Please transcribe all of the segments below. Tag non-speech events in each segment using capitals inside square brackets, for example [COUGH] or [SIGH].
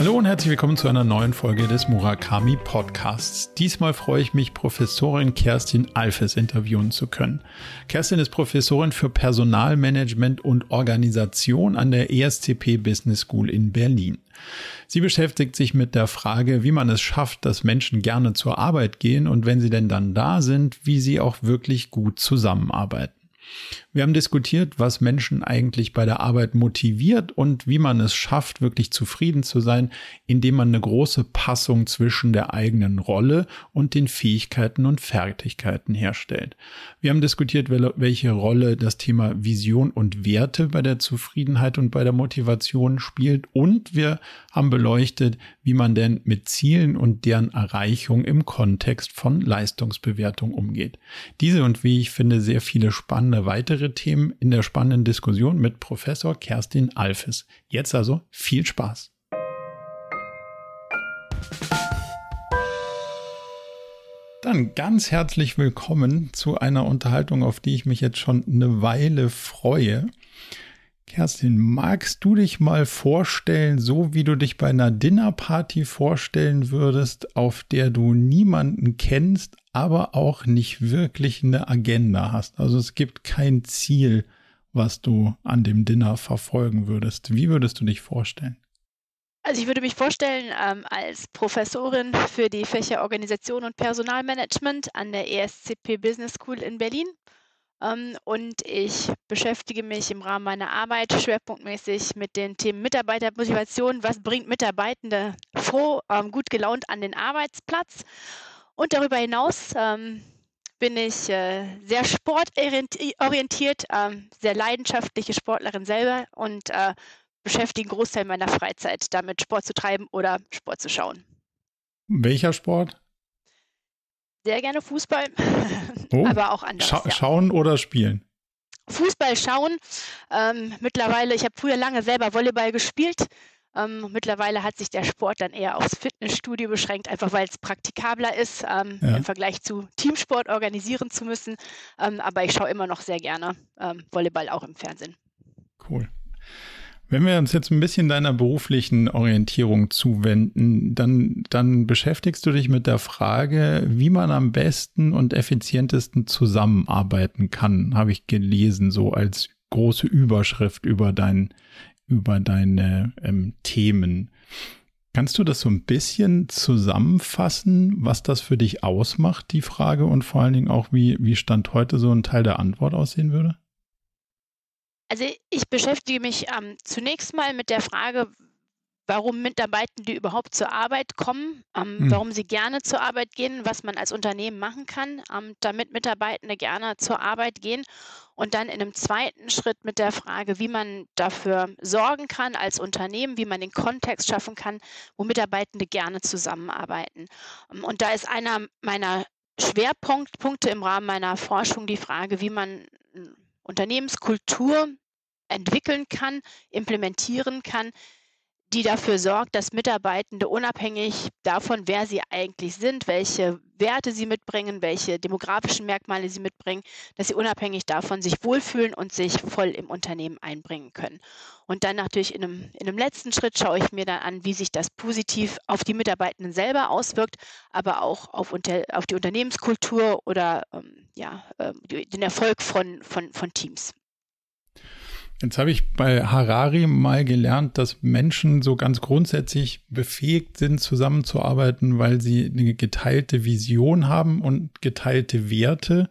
Hallo und herzlich willkommen zu einer neuen Folge des Murakami Podcasts. Diesmal freue ich mich, Professorin Kerstin Alfes interviewen zu können. Kerstin ist Professorin für Personalmanagement und Organisation an der ESCP Business School in Berlin. Sie beschäftigt sich mit der Frage, wie man es schafft, dass Menschen gerne zur Arbeit gehen und wenn sie denn dann da sind, wie sie auch wirklich gut zusammenarbeiten. Wir haben diskutiert, was Menschen eigentlich bei der Arbeit motiviert und wie man es schafft, wirklich zufrieden zu sein, indem man eine große Passung zwischen der eigenen Rolle und den Fähigkeiten und Fertigkeiten herstellt. Wir haben diskutiert, welche Rolle das Thema Vision und Werte bei der Zufriedenheit und bei der Motivation spielt und wir haben beleuchtet, wie man denn mit Zielen und deren Erreichung im Kontext von Leistungsbewertung umgeht. Diese und wie ich finde sehr viele spannende weitere Themen in der spannenden Diskussion mit Professor Kerstin Alfes. Jetzt also viel Spaß. Dann ganz herzlich willkommen zu einer Unterhaltung, auf die ich mich jetzt schon eine Weile freue. Kerstin, magst du dich mal vorstellen, so wie du dich bei einer Dinnerparty vorstellen würdest, auf der du niemanden kennst, aber auch nicht wirklich eine Agenda hast? Also es gibt kein Ziel, was du an dem Dinner verfolgen würdest. Wie würdest du dich vorstellen? Also ich würde mich vorstellen ähm, als Professorin für die Fächer Organisation und Personalmanagement an der ESCP Business School in Berlin und ich beschäftige mich im Rahmen meiner Arbeit schwerpunktmäßig mit den Themen Mitarbeitermotivation. Was bringt Mitarbeitende froh, ähm, gut gelaunt an den Arbeitsplatz? Und darüber hinaus ähm, bin ich äh, sehr sportorientiert, sehr leidenschaftliche Sportlerin selber und äh, beschäftige einen Großteil meiner Freizeit damit, Sport zu treiben oder Sport zu schauen. Welcher Sport? Sehr gerne Fußball, [LAUGHS] oh. aber auch anders. Scha ja. Schauen oder spielen? Fußball schauen. Ähm, mittlerweile, ich habe früher lange selber Volleyball gespielt. Ähm, mittlerweile hat sich der Sport dann eher aufs Fitnessstudio beschränkt, einfach weil es praktikabler ist, ähm, ja. im Vergleich zu Teamsport organisieren zu müssen. Ähm, aber ich schaue immer noch sehr gerne ähm, Volleyball auch im Fernsehen. Cool. Wenn wir uns jetzt ein bisschen deiner beruflichen Orientierung zuwenden, dann, dann beschäftigst du dich mit der Frage, wie man am besten und effizientesten zusammenarbeiten kann, habe ich gelesen, so als große Überschrift über dein, über deine ähm, Themen. Kannst du das so ein bisschen zusammenfassen, was das für dich ausmacht, die Frage, und vor allen Dingen auch, wie, wie Stand heute so ein Teil der Antwort aussehen würde? Also ich beschäftige mich ähm, zunächst mal mit der Frage, warum Mitarbeitende überhaupt zur Arbeit kommen, ähm, hm. warum sie gerne zur Arbeit gehen, was man als Unternehmen machen kann, ähm, damit Mitarbeitende gerne zur Arbeit gehen. Und dann in einem zweiten Schritt mit der Frage, wie man dafür sorgen kann als Unternehmen, wie man den Kontext schaffen kann, wo Mitarbeitende gerne zusammenarbeiten. Ähm, und da ist einer meiner Schwerpunkte im Rahmen meiner Forschung die Frage, wie man Unternehmenskultur entwickeln kann, implementieren kann, die dafür sorgt, dass Mitarbeitende unabhängig davon, wer sie eigentlich sind, welche Werte sie mitbringen, welche demografischen Merkmale sie mitbringen, dass sie unabhängig davon sich wohlfühlen und sich voll im Unternehmen einbringen können. Und dann natürlich in einem, in einem letzten Schritt schaue ich mir dann an, wie sich das positiv auf die Mitarbeitenden selber auswirkt, aber auch auf, unter, auf die Unternehmenskultur oder ähm, ja, äh, den Erfolg von, von, von Teams. Jetzt habe ich bei Harari mal gelernt, dass Menschen so ganz grundsätzlich befähigt sind, zusammenzuarbeiten, weil sie eine geteilte Vision haben und geteilte Werte.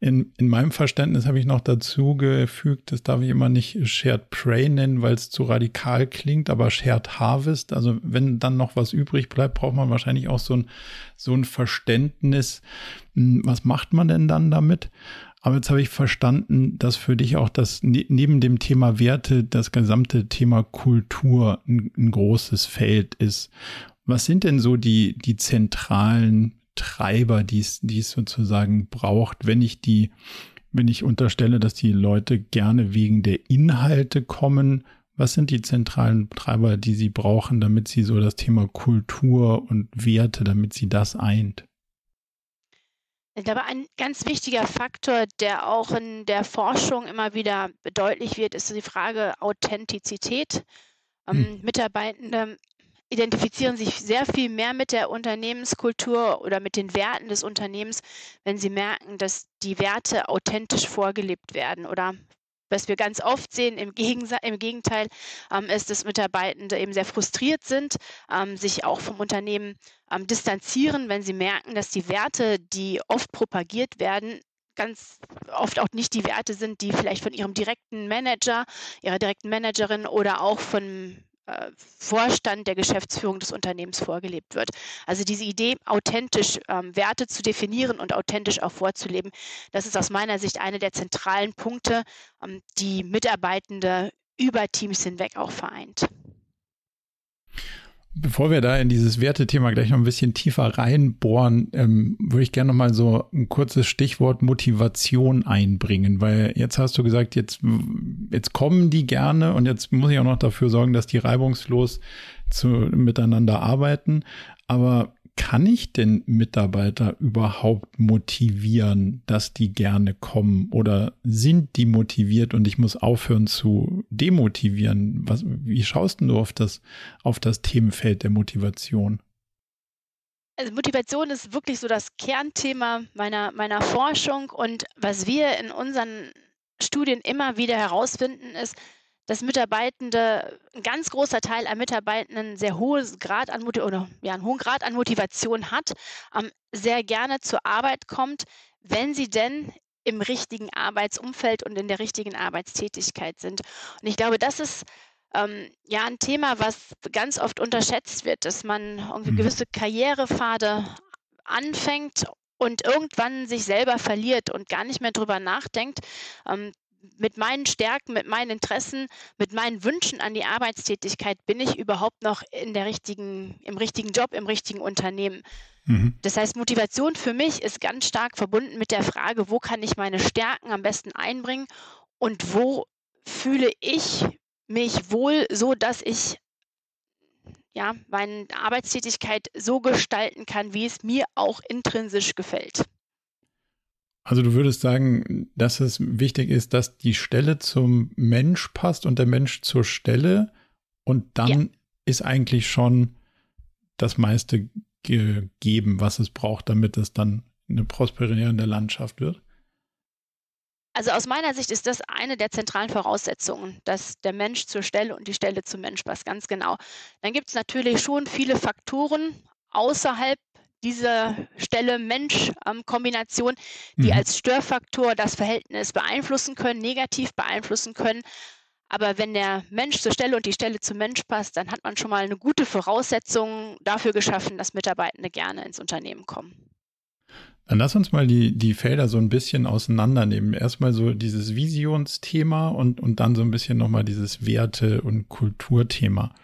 In, in meinem Verständnis habe ich noch dazu gefügt, das darf ich immer nicht Shared Prey nennen, weil es zu radikal klingt, aber Shared Harvest. Also wenn dann noch was übrig bleibt, braucht man wahrscheinlich auch so ein, so ein Verständnis. Hm, was macht man denn dann damit? Aber jetzt habe ich verstanden, dass für dich auch das ne, neben dem Thema Werte das gesamte Thema Kultur ein, ein großes Feld ist. Was sind denn so die, die zentralen Treiber, die es, die es sozusagen braucht, wenn ich die, wenn ich unterstelle, dass die Leute gerne wegen der Inhalte kommen? Was sind die zentralen Treiber, die sie brauchen, damit sie so das Thema Kultur und Werte, damit sie das eint? Ich glaube, ein ganz wichtiger Faktor, der auch in der Forschung immer wieder deutlich wird, ist die Frage Authentizität. Ähm, hm. Mitarbeitende identifizieren sich sehr viel mehr mit der Unternehmenskultur oder mit den Werten des Unternehmens, wenn sie merken, dass die Werte authentisch vorgelebt werden oder was wir ganz oft sehen, im, im Gegenteil, ähm, ist, dass Mitarbeitende eben sehr frustriert sind, ähm, sich auch vom Unternehmen ähm, distanzieren, wenn sie merken, dass die Werte, die oft propagiert werden, ganz oft auch nicht die Werte sind, die vielleicht von ihrem direkten Manager, ihrer direkten Managerin oder auch von Vorstand der Geschäftsführung des Unternehmens vorgelebt wird. Also diese Idee, authentisch ähm, Werte zu definieren und authentisch auch vorzuleben, das ist aus meiner Sicht eine der zentralen Punkte, ähm, die Mitarbeitende über Teams hinweg auch vereint. Bevor wir da in dieses Wertethema gleich noch ein bisschen tiefer reinbohren, ähm, würde ich gerne noch mal so ein kurzes Stichwort Motivation einbringen, weil jetzt hast du gesagt, jetzt, jetzt kommen die gerne und jetzt muss ich auch noch dafür sorgen, dass die reibungslos zu, miteinander arbeiten. Aber kann ich denn Mitarbeiter überhaupt motivieren, dass die gerne kommen? Oder sind die motiviert und ich muss aufhören zu demotivieren? Was, wie schaust du auf das, auf das Themenfeld der Motivation? Also Motivation ist wirklich so das Kernthema meiner, meiner Forschung. Und was wir in unseren Studien immer wieder herausfinden, ist, dass Mitarbeitende, ein ganz großer Teil an Mitarbeitenden sehr hohes Grad an oder ja, einen hohen Grad an Motivation hat, ähm, sehr gerne zur Arbeit kommt, wenn sie denn im richtigen Arbeitsumfeld und in der richtigen Arbeitstätigkeit sind. Und ich glaube, das ist ähm, ja ein Thema, was ganz oft unterschätzt wird, dass man irgendwie mhm. gewisse Karrierepfade anfängt und irgendwann sich selber verliert und gar nicht mehr drüber nachdenkt, ähm, mit meinen Stärken, mit meinen Interessen, mit meinen Wünschen an die Arbeitstätigkeit bin ich überhaupt noch in der richtigen, im richtigen Job, im richtigen Unternehmen. Mhm. Das heißt, Motivation für mich ist ganz stark verbunden mit der Frage, wo kann ich meine Stärken am besten einbringen und wo fühle ich mich wohl, so dass ich ja, meine Arbeitstätigkeit so gestalten kann, wie es mir auch intrinsisch gefällt. Also du würdest sagen, dass es wichtig ist, dass die Stelle zum Mensch passt und der Mensch zur Stelle und dann ja. ist eigentlich schon das meiste gegeben, was es braucht, damit es dann eine prosperierende Landschaft wird? Also aus meiner Sicht ist das eine der zentralen Voraussetzungen, dass der Mensch zur Stelle und die Stelle zum Mensch passt, ganz genau. Dann gibt es natürlich schon viele Faktoren außerhalb diese Stelle Mensch-Kombination, die mhm. als Störfaktor das Verhältnis beeinflussen können, negativ beeinflussen können. Aber wenn der Mensch zur Stelle und die Stelle zum Mensch passt, dann hat man schon mal eine gute Voraussetzung dafür geschaffen, dass Mitarbeitende gerne ins Unternehmen kommen. Dann lass uns mal die, die Felder so ein bisschen auseinandernehmen. Erstmal so dieses Visionsthema und, und dann so ein bisschen nochmal dieses Werte- und Kulturthema.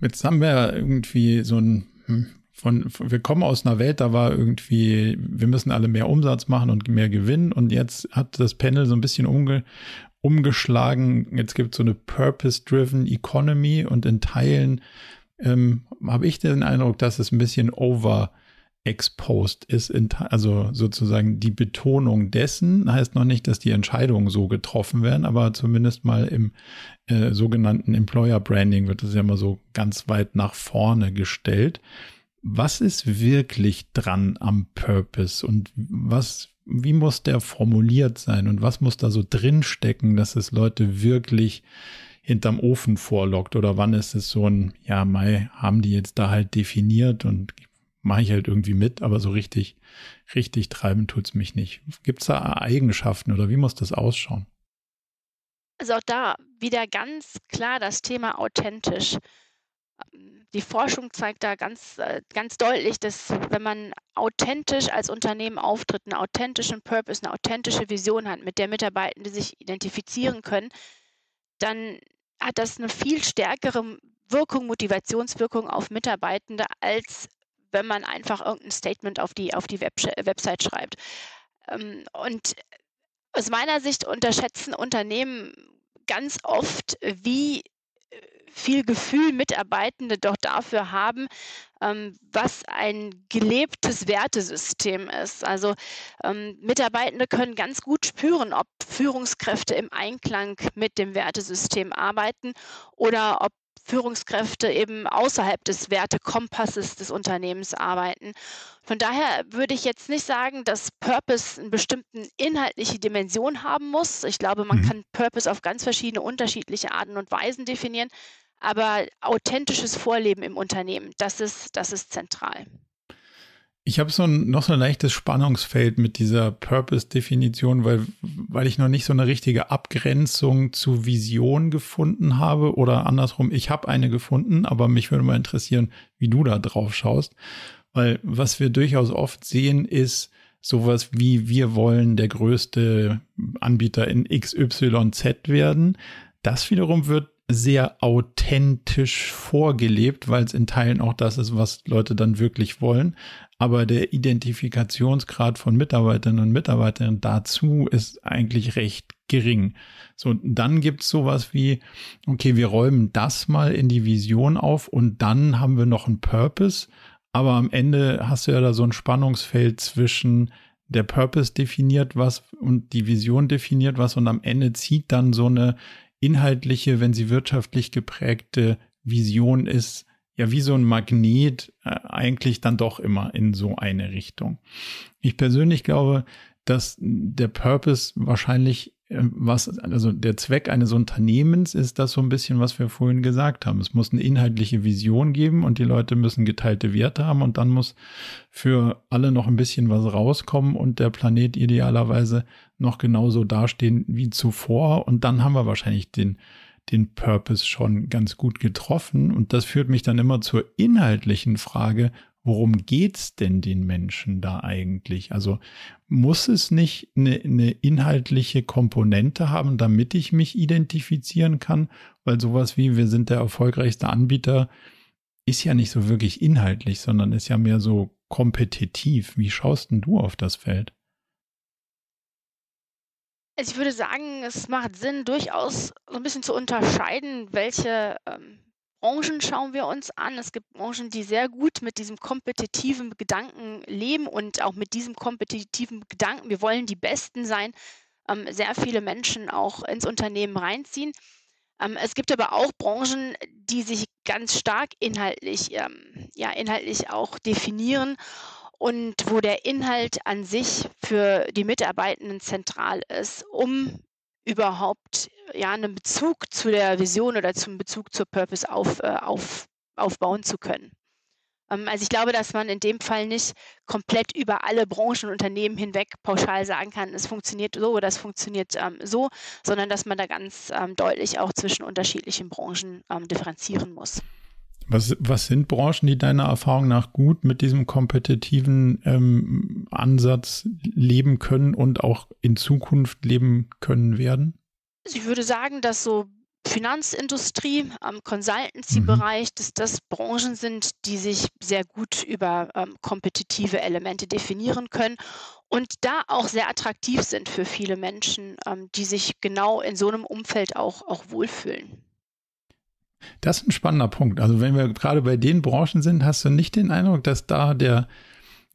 Jetzt haben wir irgendwie so ein, hm, von, von, wir kommen aus einer Welt, da war irgendwie, wir müssen alle mehr Umsatz machen und mehr gewinnen. Und jetzt hat das Panel so ein bisschen umge, umgeschlagen. Jetzt gibt es so eine Purpose-Driven Economy und in Teilen ähm, habe ich den Eindruck, dass es ein bisschen overexposed ist. In, also sozusagen die Betonung dessen heißt noch nicht, dass die Entscheidungen so getroffen werden, aber zumindest mal im äh, sogenannten Employer Branding wird das ja immer so ganz weit nach vorne gestellt was ist wirklich dran am Purpose und was, wie muss der formuliert sein und was muss da so drinstecken, dass es Leute wirklich hinterm Ofen vorlockt oder wann ist es so ein, ja, Mai haben die jetzt da halt definiert und mache ich halt irgendwie mit, aber so richtig, richtig treiben tut's mich nicht. Gibt's da Eigenschaften oder wie muss das ausschauen? Also auch da wieder ganz klar das Thema authentisch die Forschung zeigt da ganz, äh, ganz deutlich, dass wenn man authentisch als Unternehmen auftritt, einen authentischen Purpose, eine authentische Vision hat, mit der Mitarbeitende sich identifizieren können, dann hat das eine viel stärkere Wirkung, Motivationswirkung auf Mitarbeitende, als wenn man einfach irgendein Statement auf die, auf die Web Website schreibt. Ähm, und aus meiner Sicht unterschätzen Unternehmen ganz oft, wie viel Gefühl Mitarbeitende doch dafür haben, ähm, was ein gelebtes Wertesystem ist. Also ähm, Mitarbeitende können ganz gut spüren, ob Führungskräfte im Einklang mit dem Wertesystem arbeiten oder ob Führungskräfte eben außerhalb des Wertekompasses des Unternehmens arbeiten. Von daher würde ich jetzt nicht sagen, dass Purpose eine bestimmte inhaltliche Dimension haben muss. Ich glaube, man mhm. kann Purpose auf ganz verschiedene unterschiedliche Arten und Weisen definieren, aber authentisches Vorleben im Unternehmen, das ist, das ist zentral. Ich habe so ein, noch so ein leichtes Spannungsfeld mit dieser Purpose-Definition, weil, weil ich noch nicht so eine richtige Abgrenzung zu Vision gefunden habe oder andersrum, ich habe eine gefunden, aber mich würde mal interessieren, wie du da drauf schaust. Weil was wir durchaus oft sehen, ist sowas wie wir wollen der größte Anbieter in XYZ werden. Das wiederum wird sehr authentisch vorgelebt, weil es in Teilen auch das ist, was Leute dann wirklich wollen. Aber der Identifikationsgrad von Mitarbeiterinnen und Mitarbeitern dazu ist eigentlich recht gering. So, dann gibt's sowas wie, okay, wir räumen das mal in die Vision auf und dann haben wir noch einen Purpose. Aber am Ende hast du ja da so ein Spannungsfeld zwischen der Purpose definiert was und die Vision definiert was und am Ende zieht dann so eine inhaltliche, wenn sie wirtschaftlich geprägte Vision ist, ja wie so ein Magnet äh, eigentlich dann doch immer in so eine Richtung. Ich persönlich glaube, dass der Purpose wahrscheinlich äh, was, also der Zweck eines Unternehmens ist das so ein bisschen, was wir vorhin gesagt haben. Es muss eine inhaltliche Vision geben und die Leute müssen geteilte Werte haben und dann muss für alle noch ein bisschen was rauskommen und der Planet idealerweise noch genauso dastehen wie zuvor und dann haben wir wahrscheinlich den den Purpose schon ganz gut getroffen und das führt mich dann immer zur inhaltlichen Frage, worum geht's denn den Menschen da eigentlich? Also muss es nicht eine, eine, inhaltliche Komponente haben, damit ich mich identifizieren kann? Weil sowas wie wir sind der erfolgreichste Anbieter ist ja nicht so wirklich inhaltlich, sondern ist ja mehr so kompetitiv. Wie schaust denn du auf das Feld? Also ich würde sagen, es macht Sinn, durchaus so ein bisschen zu unterscheiden, welche ähm, Branchen schauen wir uns an. Es gibt Branchen, die sehr gut mit diesem kompetitiven Gedanken leben und auch mit diesem kompetitiven Gedanken, wir wollen die Besten sein, ähm, sehr viele Menschen auch ins Unternehmen reinziehen. Ähm, es gibt aber auch Branchen, die sich ganz stark inhaltlich, ähm, ja, inhaltlich auch definieren und wo der Inhalt an sich für die Mitarbeitenden zentral ist, um überhaupt ja einen Bezug zu der Vision oder zum Bezug zur Purpose auf, äh, auf, aufbauen zu können. Ähm, also ich glaube, dass man in dem Fall nicht komplett über alle Branchen und Unternehmen hinweg pauschal sagen kann, es funktioniert so oder es funktioniert ähm, so, sondern dass man da ganz ähm, deutlich auch zwischen unterschiedlichen Branchen ähm, differenzieren muss. Was, was sind Branchen, die deiner Erfahrung nach gut mit diesem kompetitiven ähm, Ansatz leben können und auch in Zukunft leben können werden? Also ich würde sagen, dass so Finanzindustrie, am Consultancy-Bereich, mhm. dass das Branchen sind, die sich sehr gut über ähm, kompetitive Elemente definieren können und da auch sehr attraktiv sind für viele Menschen, ähm, die sich genau in so einem Umfeld auch, auch wohlfühlen. Das ist ein spannender Punkt. Also wenn wir gerade bei den Branchen sind, hast du nicht den Eindruck, dass da der,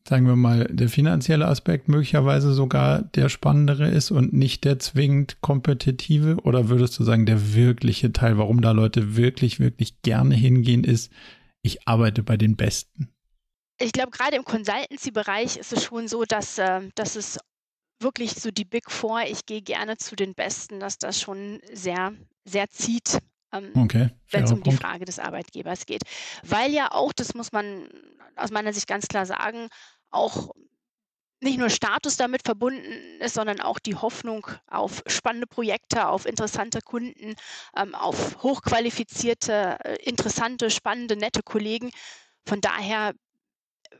sagen wir mal, der finanzielle Aspekt möglicherweise sogar der spannendere ist und nicht der zwingend kompetitive? Oder würdest du sagen, der wirkliche Teil, warum da Leute wirklich, wirklich gerne hingehen, ist, ich arbeite bei den Besten? Ich glaube, gerade im Consultancy-Bereich ist es schon so, dass, äh, dass es wirklich so die Big Four, ich gehe gerne zu den Besten, dass das schon sehr, sehr zieht ähm, okay, wenn es um die Frage des Arbeitgebers geht. Weil ja auch, das muss man aus meiner Sicht ganz klar sagen, auch nicht nur Status damit verbunden ist, sondern auch die Hoffnung auf spannende Projekte, auf interessante Kunden, ähm, auf hochqualifizierte, äh, interessante, spannende, nette Kollegen. Von daher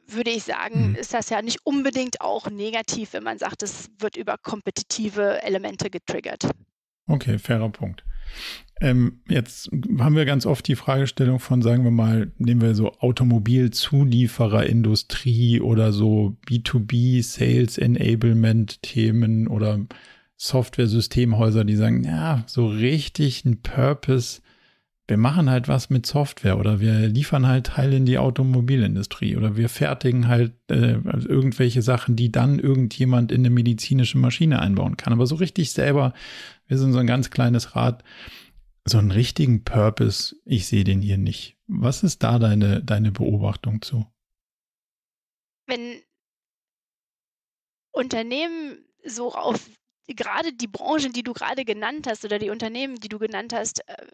würde ich sagen, mhm. ist das ja nicht unbedingt auch negativ, wenn man sagt, es wird über kompetitive Elemente getriggert. Okay, fairer Punkt. Ähm, jetzt haben wir ganz oft die Fragestellung von, sagen wir mal, nehmen wir so Automobilzuliefererindustrie oder so B2B Sales Enablement Themen oder Software-Systemhäuser, die sagen, ja, so richtig ein Purpose, wir machen halt was mit Software oder wir liefern halt Teile in die Automobilindustrie oder wir fertigen halt äh, irgendwelche Sachen, die dann irgendjemand in eine medizinische Maschine einbauen kann. Aber so richtig selber, wir sind so ein ganz kleines Rad so einen richtigen Purpose, ich sehe den hier nicht. Was ist da deine, deine Beobachtung zu? Wenn Unternehmen so auf gerade die Branchen, die du gerade genannt hast oder die Unternehmen, die du genannt hast, äh,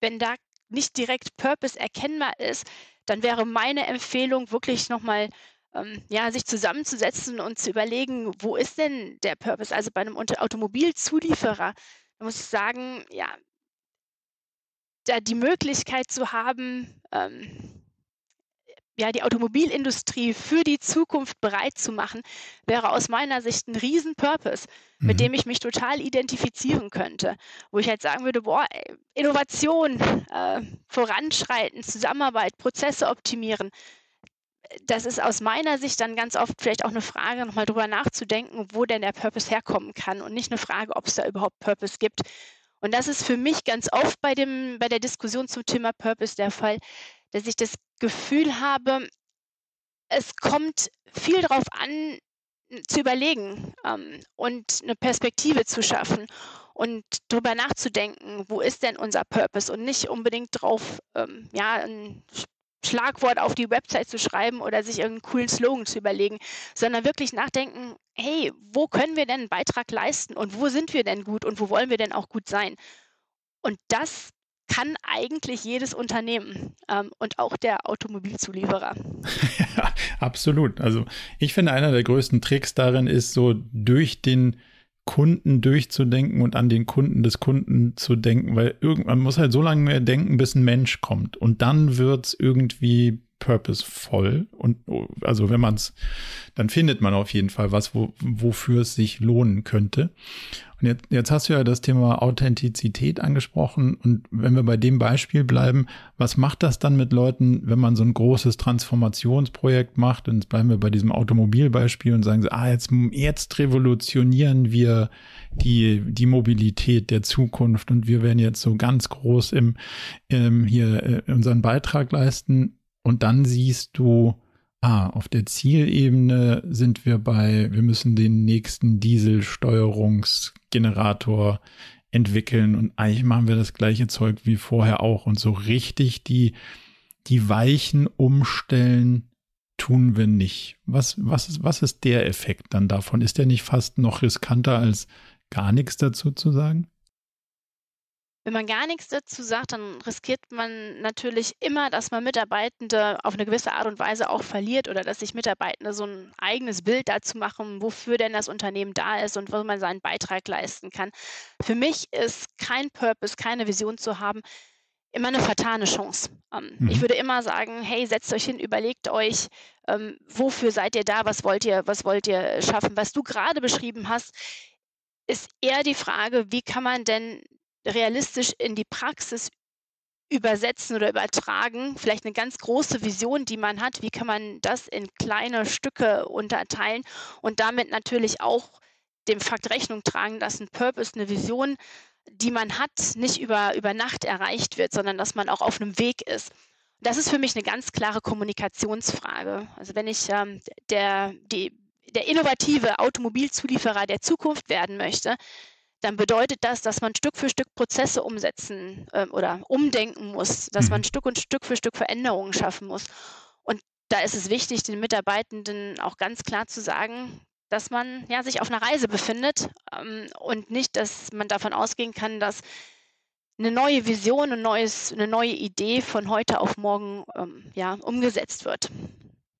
wenn da nicht direkt Purpose erkennbar ist, dann wäre meine Empfehlung wirklich nochmal ähm, ja, sich zusammenzusetzen und zu überlegen, wo ist denn der Purpose? Also bei einem Automobilzulieferer, da muss ich sagen, ja, da die Möglichkeit zu haben, ähm, ja, die Automobilindustrie für die Zukunft bereit zu machen, wäre aus meiner Sicht ein Riesen-Purpose, mhm. mit dem ich mich total identifizieren könnte. Wo ich halt sagen würde, boah, Innovation, äh, voranschreiten, Zusammenarbeit, Prozesse optimieren. Das ist aus meiner Sicht dann ganz oft vielleicht auch eine Frage, nochmal drüber nachzudenken, wo denn der Purpose herkommen kann und nicht eine Frage, ob es da überhaupt Purpose gibt. Und das ist für mich ganz oft bei, dem, bei der Diskussion zum Thema Purpose der Fall, dass ich das Gefühl habe, es kommt viel darauf an, zu überlegen ähm, und eine Perspektive zu schaffen und darüber nachzudenken, wo ist denn unser Purpose und nicht unbedingt drauf, ähm, ja, ein Schlagwort auf die Website zu schreiben oder sich irgendeinen coolen Slogan zu überlegen, sondern wirklich nachdenken, hey, wo können wir denn einen Beitrag leisten und wo sind wir denn gut und wo wollen wir denn auch gut sein? Und das kann eigentlich jedes Unternehmen ähm, und auch der Automobilzulieferer. [LAUGHS] ja, absolut. Also ich finde, einer der größten Tricks darin ist, so durch den Kunden durchzudenken und an den Kunden des Kunden zu denken, weil irgendwann muss halt so lange mehr denken, bis ein Mensch kommt. Und dann wird es irgendwie purposeful. Und also wenn man es, dann findet man auf jeden Fall was, wo, wofür es sich lohnen könnte. Und jetzt, jetzt hast du ja das Thema Authentizität angesprochen. Und wenn wir bei dem Beispiel bleiben, was macht das dann mit Leuten, wenn man so ein großes Transformationsprojekt macht? Und jetzt bleiben wir bei diesem Automobilbeispiel und sagen, ah, jetzt, jetzt revolutionieren wir die, die Mobilität der Zukunft und wir werden jetzt so ganz groß im, im hier äh, unseren Beitrag leisten. Und dann siehst du, ah, auf der Zielebene sind wir bei, wir müssen den nächsten Dieselsteuerungsgenerator entwickeln und eigentlich machen wir das gleiche Zeug wie vorher auch und so richtig die, die Weichen umstellen tun wir nicht. Was, was, ist, was ist der Effekt dann davon? Ist der nicht fast noch riskanter als gar nichts dazu zu sagen? Wenn man gar nichts dazu sagt, dann riskiert man natürlich immer, dass man Mitarbeitende auf eine gewisse Art und Weise auch verliert oder dass sich Mitarbeitende so ein eigenes Bild dazu machen, wofür denn das Unternehmen da ist und wo man seinen Beitrag leisten kann. Für mich ist kein Purpose, keine Vision zu haben, immer eine vertane Chance. Ähm, mhm. Ich würde immer sagen, hey, setzt euch hin, überlegt euch, ähm, wofür seid ihr da, was wollt ihr, was wollt ihr schaffen. Was du gerade beschrieben hast, ist eher die Frage, wie kann man denn realistisch in die Praxis übersetzen oder übertragen. Vielleicht eine ganz große Vision, die man hat. Wie kann man das in kleine Stücke unterteilen und damit natürlich auch dem Fakt Rechnung tragen, dass ein Purpose, eine Vision, die man hat, nicht über, über Nacht erreicht wird, sondern dass man auch auf einem Weg ist. Das ist für mich eine ganz klare Kommunikationsfrage. Also wenn ich ähm, der, die, der innovative Automobilzulieferer der Zukunft werden möchte, dann bedeutet das, dass man Stück für Stück Prozesse umsetzen äh, oder umdenken muss, dass mhm. man Stück und Stück für Stück Veränderungen schaffen muss. Und da ist es wichtig, den Mitarbeitenden auch ganz klar zu sagen, dass man ja, sich auf einer Reise befindet ähm, und nicht, dass man davon ausgehen kann, dass eine neue Vision, ein neues, eine neue Idee von heute auf morgen ähm, ja, umgesetzt wird.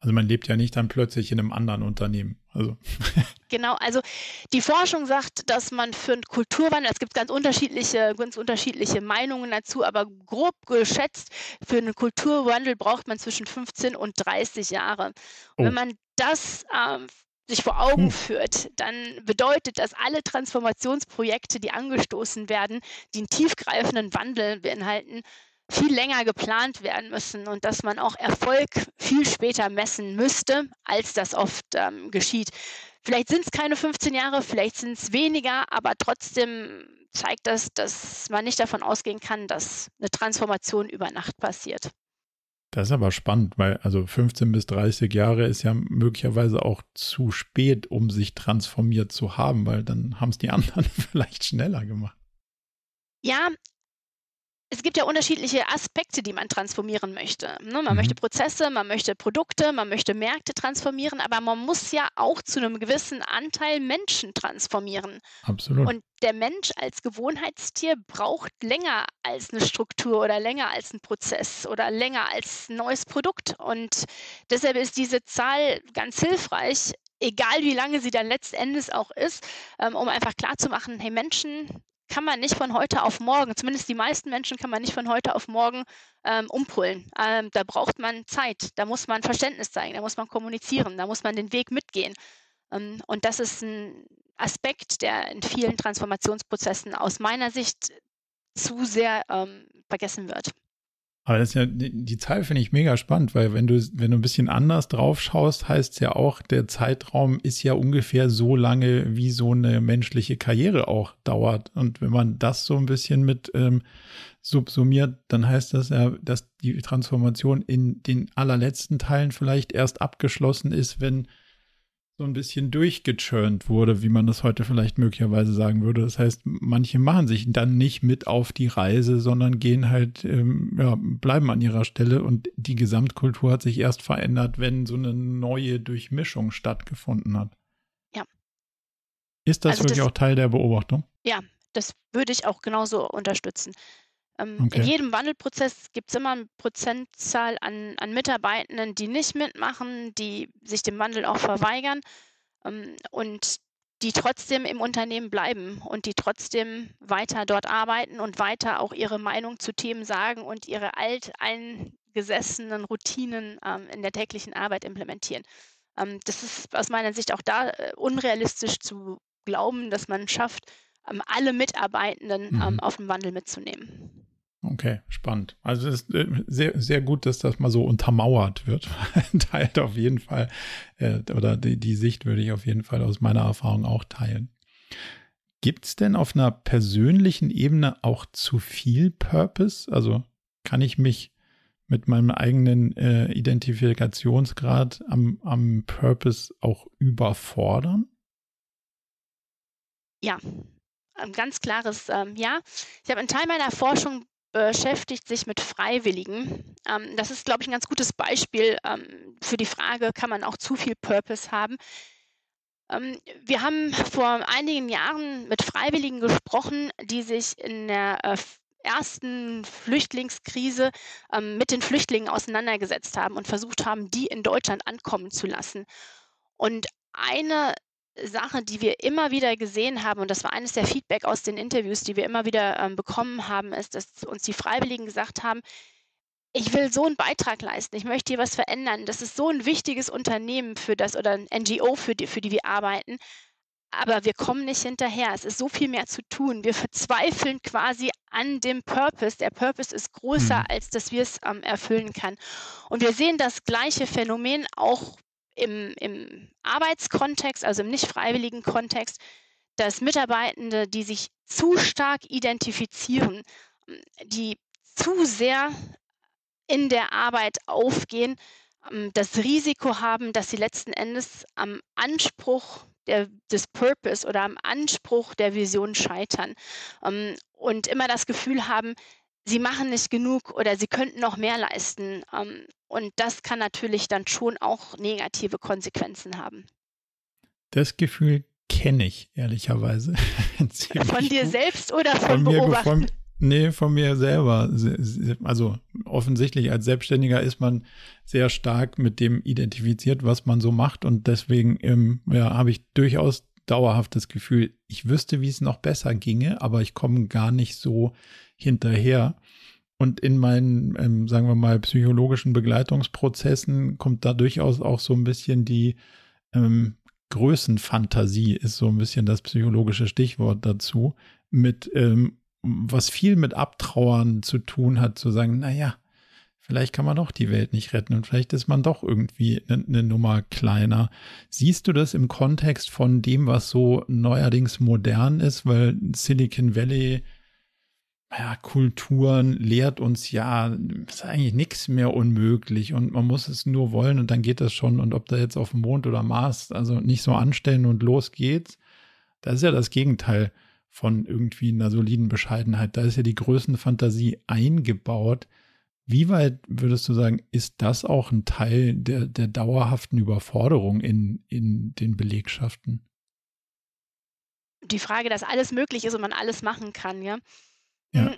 Also man lebt ja nicht dann plötzlich in einem anderen Unternehmen. Also. [LAUGHS] Genau, also die Forschung sagt, dass man für einen Kulturwandel, es gibt ganz unterschiedliche, ganz unterschiedliche Meinungen dazu, aber grob geschätzt, für einen Kulturwandel braucht man zwischen 15 und 30 Jahre. Oh. Wenn man das ähm, sich vor Augen hm. führt, dann bedeutet das, alle Transformationsprojekte, die angestoßen werden, die einen tiefgreifenden Wandel beinhalten, viel länger geplant werden müssen und dass man auch Erfolg viel später messen müsste, als das oft ähm, geschieht. Vielleicht sind es keine 15 Jahre, vielleicht sind es weniger, aber trotzdem zeigt das, dass man nicht davon ausgehen kann, dass eine Transformation über Nacht passiert. Das ist aber spannend, weil also 15 bis 30 Jahre ist ja möglicherweise auch zu spät, um sich transformiert zu haben, weil dann haben es die anderen [LAUGHS] vielleicht schneller gemacht. Ja, es gibt ja unterschiedliche Aspekte, die man transformieren möchte. Ne? Man mhm. möchte Prozesse, man möchte Produkte, man möchte Märkte transformieren, aber man muss ja auch zu einem gewissen Anteil Menschen transformieren. Absolut. Und der Mensch als Gewohnheitstier braucht länger als eine Struktur oder länger als ein Prozess oder länger als ein neues Produkt. Und deshalb ist diese Zahl ganz hilfreich, egal wie lange sie dann letztendlich auch ist, ähm, um einfach klarzumachen, hey Menschen kann man nicht von heute auf morgen, zumindest die meisten Menschen kann man nicht von heute auf morgen ähm, umpolen. Ähm, da braucht man Zeit, da muss man Verständnis zeigen, da muss man kommunizieren, da muss man den Weg mitgehen. Ähm, und das ist ein Aspekt, der in vielen Transformationsprozessen aus meiner Sicht zu sehr ähm, vergessen wird. Aber das ist ja, die Zahl finde ich mega spannend, weil wenn du, wenn du ein bisschen anders drauf schaust, heißt es ja auch, der Zeitraum ist ja ungefähr so lange, wie so eine menschliche Karriere auch dauert. Und wenn man das so ein bisschen mit ähm, subsumiert, dann heißt das ja, dass die Transformation in den allerletzten Teilen vielleicht erst abgeschlossen ist, wenn so ein bisschen durchgechurnt wurde, wie man das heute vielleicht möglicherweise sagen würde. Das heißt, manche machen sich dann nicht mit auf die Reise, sondern gehen halt, ähm, ja, bleiben an ihrer Stelle und die Gesamtkultur hat sich erst verändert, wenn so eine neue Durchmischung stattgefunden hat. Ja. Ist das also wirklich das, auch Teil der Beobachtung? Ja, das würde ich auch genauso unterstützen. Ähm, okay. In jedem Wandelprozess gibt es immer eine Prozentzahl an, an, Mitarbeitenden, die nicht mitmachen, die sich dem Wandel auch verweigern ähm, und die trotzdem im Unternehmen bleiben und die trotzdem weiter dort arbeiten und weiter auch ihre Meinung zu Themen sagen und ihre alteingesessenen Routinen ähm, in der täglichen Arbeit implementieren. Ähm, das ist aus meiner Sicht auch da äh, unrealistisch zu glauben, dass man schafft, ähm, alle Mitarbeitenden ähm, mhm. auf den Wandel mitzunehmen. Okay, spannend. Also es ist äh, sehr, sehr gut, dass das mal so untermauert wird. [LAUGHS] Teilt auf jeden Fall, äh, oder die, die Sicht würde ich auf jeden Fall aus meiner Erfahrung auch teilen. Gibt es denn auf einer persönlichen Ebene auch zu viel Purpose? Also kann ich mich mit meinem eigenen äh, Identifikationsgrad am, am Purpose auch überfordern? Ja, ein ganz klares ähm, Ja. Ich habe einen Teil meiner Forschung beschäftigt sich mit Freiwilligen. Ähm, das ist, glaube ich, ein ganz gutes Beispiel ähm, für die Frage, kann man auch zu viel Purpose haben? Ähm, wir haben vor einigen Jahren mit Freiwilligen gesprochen, die sich in der äh, ersten Flüchtlingskrise ähm, mit den Flüchtlingen auseinandergesetzt haben und versucht haben, die in Deutschland ankommen zu lassen. Und eine Sache, die wir immer wieder gesehen haben, und das war eines der Feedback aus den Interviews, die wir immer wieder ähm, bekommen haben, ist, dass uns die Freiwilligen gesagt haben, ich will so einen Beitrag leisten, ich möchte hier was verändern. Das ist so ein wichtiges Unternehmen für das oder ein NGO, für die, für die wir arbeiten. Aber wir kommen nicht hinterher. Es ist so viel mehr zu tun. Wir verzweifeln quasi an dem Purpose. Der Purpose ist größer, mhm. als dass wir es ähm, erfüllen kann. Und wir sehen das gleiche Phänomen auch im, im Arbeitskontext, also im nicht freiwilligen Kontext, dass Mitarbeitende, die sich zu stark identifizieren, die zu sehr in der Arbeit aufgehen, ähm, das Risiko haben, dass sie letzten Endes am Anspruch der, des Purpose oder am Anspruch der Vision scheitern ähm, und immer das Gefühl haben, sie machen nicht genug oder sie könnten noch mehr leisten. Ähm, und das kann natürlich dann schon auch negative Konsequenzen haben. Das Gefühl kenne ich ehrlicherweise. [LAUGHS] von dir selbst oder von, von Beobachten? Mir, von, nee, von mir selber. Also offensichtlich als Selbstständiger ist man sehr stark mit dem identifiziert, was man so macht. Und deswegen ähm, ja, habe ich durchaus dauerhaft das Gefühl, ich wüsste, wie es noch besser ginge, aber ich komme gar nicht so hinterher. Und in meinen, ähm, sagen wir mal, psychologischen Begleitungsprozessen kommt da durchaus auch so ein bisschen die ähm, Größenfantasie, ist so ein bisschen das psychologische Stichwort dazu, mit ähm, was viel mit Abtrauern zu tun hat, zu sagen, naja, vielleicht kann man doch die Welt nicht retten und vielleicht ist man doch irgendwie eine, eine Nummer kleiner. Siehst du das im Kontext von dem, was so neuerdings modern ist, weil Silicon Valley ja, Kulturen lehrt uns ja, ist eigentlich nichts mehr unmöglich und man muss es nur wollen und dann geht das schon. Und ob da jetzt auf dem Mond oder Mars, also nicht so anstellen und los geht's, das ist ja das Gegenteil von irgendwie einer soliden Bescheidenheit. Da ist ja die Größenfantasie eingebaut. Wie weit würdest du sagen, ist das auch ein Teil der, der dauerhaften Überforderung in, in den Belegschaften? Die Frage, dass alles möglich ist und man alles machen kann, ja. Ja. Hm.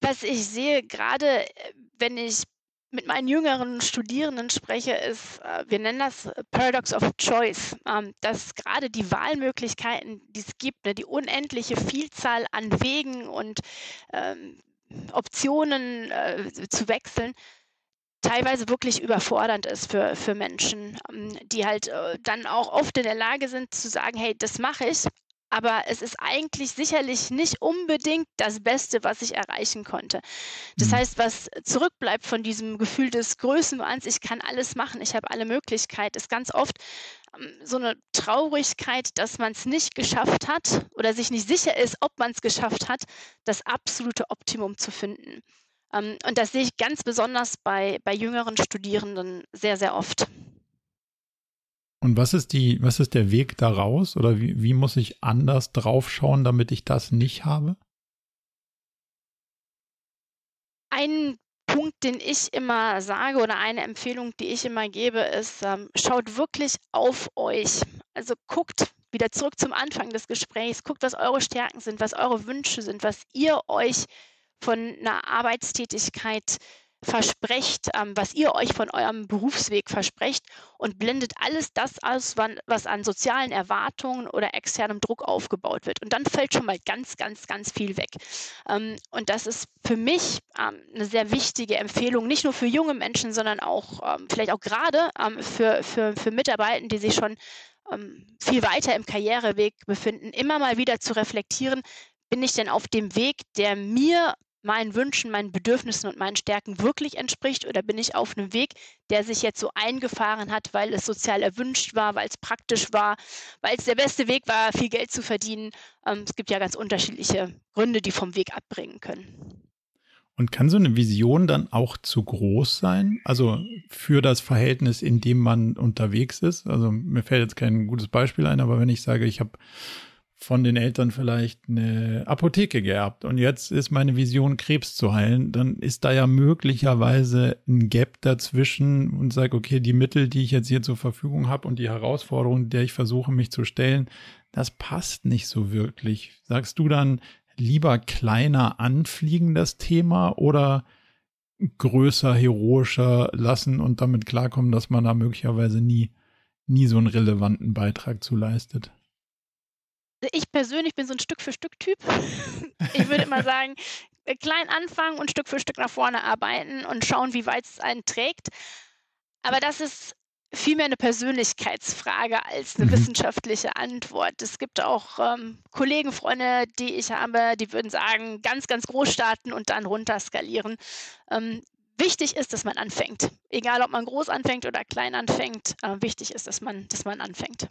Was ich sehe, gerade äh, wenn ich mit meinen jüngeren Studierenden spreche, ist, äh, wir nennen das Paradox of Choice, ähm, dass gerade die Wahlmöglichkeiten, die es gibt, ne, die unendliche Vielzahl an Wegen und ähm, Optionen äh, zu wechseln, teilweise wirklich überfordernd ist für, für Menschen, ähm, die halt äh, dann auch oft in der Lage sind zu sagen, hey, das mache ich, aber es ist eigentlich sicherlich nicht unbedingt das Beste, was ich erreichen konnte. Das mhm. heißt, was zurückbleibt von diesem Gefühl des Größenwahns, ich kann alles machen, ich habe alle Möglichkeiten, ist ganz oft ähm, so eine Traurigkeit, dass man es nicht geschafft hat oder sich nicht sicher ist, ob man es geschafft hat, das absolute Optimum zu finden. Ähm, und das sehe ich ganz besonders bei, bei jüngeren Studierenden sehr, sehr oft. Und was ist die, was ist der Weg daraus? Oder wie, wie muss ich anders draufschauen, damit ich das nicht habe? Ein Punkt, den ich immer sage oder eine Empfehlung, die ich immer gebe, ist, ähm, schaut wirklich auf euch. Also guckt wieder zurück zum Anfang des Gesprächs, guckt, was eure Stärken sind, was eure Wünsche sind, was ihr euch von einer Arbeitstätigkeit versprecht, ähm, was ihr euch von eurem Berufsweg versprecht und blendet alles das aus, was an sozialen Erwartungen oder externem Druck aufgebaut wird. Und dann fällt schon mal ganz, ganz, ganz viel weg. Ähm, und das ist für mich ähm, eine sehr wichtige Empfehlung, nicht nur für junge Menschen, sondern auch ähm, vielleicht auch gerade ähm, für, für, für Mitarbeiter, die sich schon ähm, viel weiter im Karriereweg befinden, immer mal wieder zu reflektieren, bin ich denn auf dem Weg, der mir meinen Wünschen, meinen Bedürfnissen und meinen Stärken wirklich entspricht oder bin ich auf einem Weg, der sich jetzt so eingefahren hat, weil es sozial erwünscht war, weil es praktisch war, weil es der beste Weg war, viel Geld zu verdienen. Ähm, es gibt ja ganz unterschiedliche Gründe, die vom Weg abbringen können. Und kann so eine Vision dann auch zu groß sein? Also für das Verhältnis, in dem man unterwegs ist? Also mir fällt jetzt kein gutes Beispiel ein, aber wenn ich sage, ich habe von den Eltern vielleicht eine Apotheke geerbt und jetzt ist meine Vision, Krebs zu heilen, dann ist da ja möglicherweise ein Gap dazwischen und sage, okay, die Mittel, die ich jetzt hier zur Verfügung habe und die Herausforderung, der ich versuche, mich zu stellen, das passt nicht so wirklich. Sagst du dann lieber kleiner anfliegen, das Thema, oder größer, heroischer lassen und damit klarkommen, dass man da möglicherweise nie, nie so einen relevanten Beitrag zu leistet? Ich persönlich bin so ein Stück für Stück Typ. [LAUGHS] ich würde immer [LAUGHS] sagen, äh, klein anfangen und Stück für Stück nach vorne arbeiten und schauen, wie weit es einen trägt. Aber das ist vielmehr eine Persönlichkeitsfrage als eine mhm. wissenschaftliche Antwort. Es gibt auch ähm, Kollegen, Freunde, die ich habe, die würden sagen, ganz, ganz groß starten und dann runter skalieren. Ähm, wichtig ist, dass man anfängt. Egal, ob man groß anfängt oder klein anfängt, äh, wichtig ist, dass man, dass man anfängt.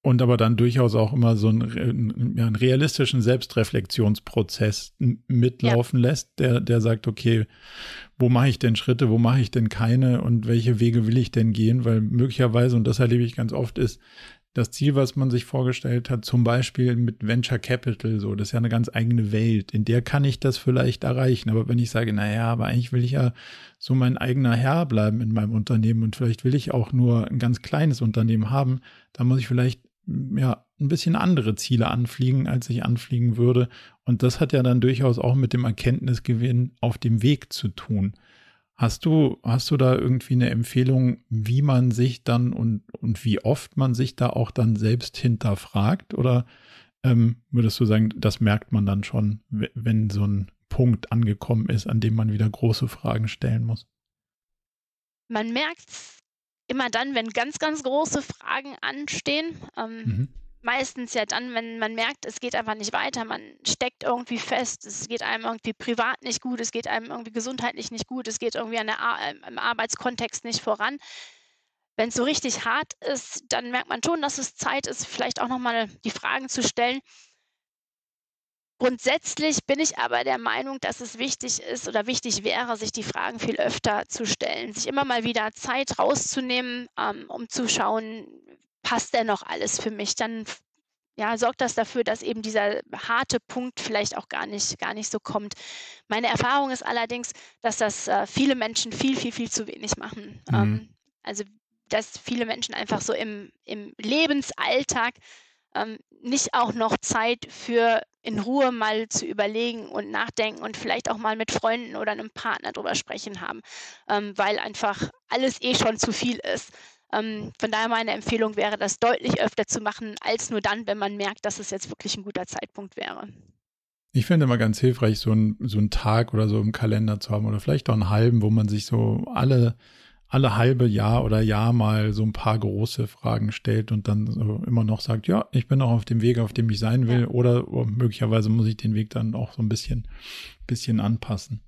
Und aber dann durchaus auch immer so einen, ja, einen realistischen Selbstreflexionsprozess mitlaufen ja. lässt, der, der sagt, okay, wo mache ich denn Schritte, wo mache ich denn keine und welche Wege will ich denn gehen? Weil möglicherweise, und das erlebe ich ganz oft, ist das Ziel, was man sich vorgestellt hat, zum Beispiel mit Venture Capital, so, das ist ja eine ganz eigene Welt, in der kann ich das vielleicht erreichen. Aber wenn ich sage, naja, aber eigentlich will ich ja so mein eigener Herr bleiben in meinem Unternehmen und vielleicht will ich auch nur ein ganz kleines Unternehmen haben, dann muss ich vielleicht ja, ein bisschen andere Ziele anfliegen, als ich anfliegen würde. Und das hat ja dann durchaus auch mit dem Erkenntnisgewinn auf dem Weg zu tun. Hast du, hast du da irgendwie eine Empfehlung, wie man sich dann und, und wie oft man sich da auch dann selbst hinterfragt? Oder ähm, würdest du sagen, das merkt man dann schon, wenn so ein Punkt angekommen ist, an dem man wieder große Fragen stellen muss? Man merkt es immer dann, wenn ganz, ganz große Fragen anstehen. Ähm, mhm. Meistens ja dann, wenn man merkt, es geht einfach nicht weiter, man steckt irgendwie fest, es geht einem irgendwie privat nicht gut, es geht einem irgendwie gesundheitlich nicht gut, es geht irgendwie Ar im Arbeitskontext nicht voran. Wenn es so richtig hart ist, dann merkt man schon, dass es Zeit ist, vielleicht auch nochmal die Fragen zu stellen, Grundsätzlich bin ich aber der Meinung, dass es wichtig ist oder wichtig wäre, sich die Fragen viel öfter zu stellen, sich immer mal wieder Zeit rauszunehmen, ähm, um zu schauen, passt denn noch alles für mich? Dann ja, sorgt das dafür, dass eben dieser harte Punkt vielleicht auch gar nicht, gar nicht so kommt. Meine Erfahrung ist allerdings, dass das äh, viele Menschen viel, viel, viel zu wenig machen. Mhm. Ähm, also, dass viele Menschen einfach so im, im Lebensalltag ähm, nicht auch noch Zeit für in Ruhe mal zu überlegen und nachdenken und vielleicht auch mal mit Freunden oder einem Partner drüber sprechen haben, ähm, weil einfach alles eh schon zu viel ist. Ähm, von daher meine Empfehlung wäre, das deutlich öfter zu machen, als nur dann, wenn man merkt, dass es jetzt wirklich ein guter Zeitpunkt wäre. Ich finde immer ganz hilfreich, so, ein, so einen Tag oder so im Kalender zu haben oder vielleicht auch einen halben, wo man sich so alle, alle halbe Jahr oder Jahr mal so ein paar große Fragen stellt und dann so immer noch sagt, ja, ich bin auch auf dem Weg, auf dem ich sein will ja. oder oh, möglicherweise muss ich den Weg dann auch so ein bisschen, bisschen anpassen.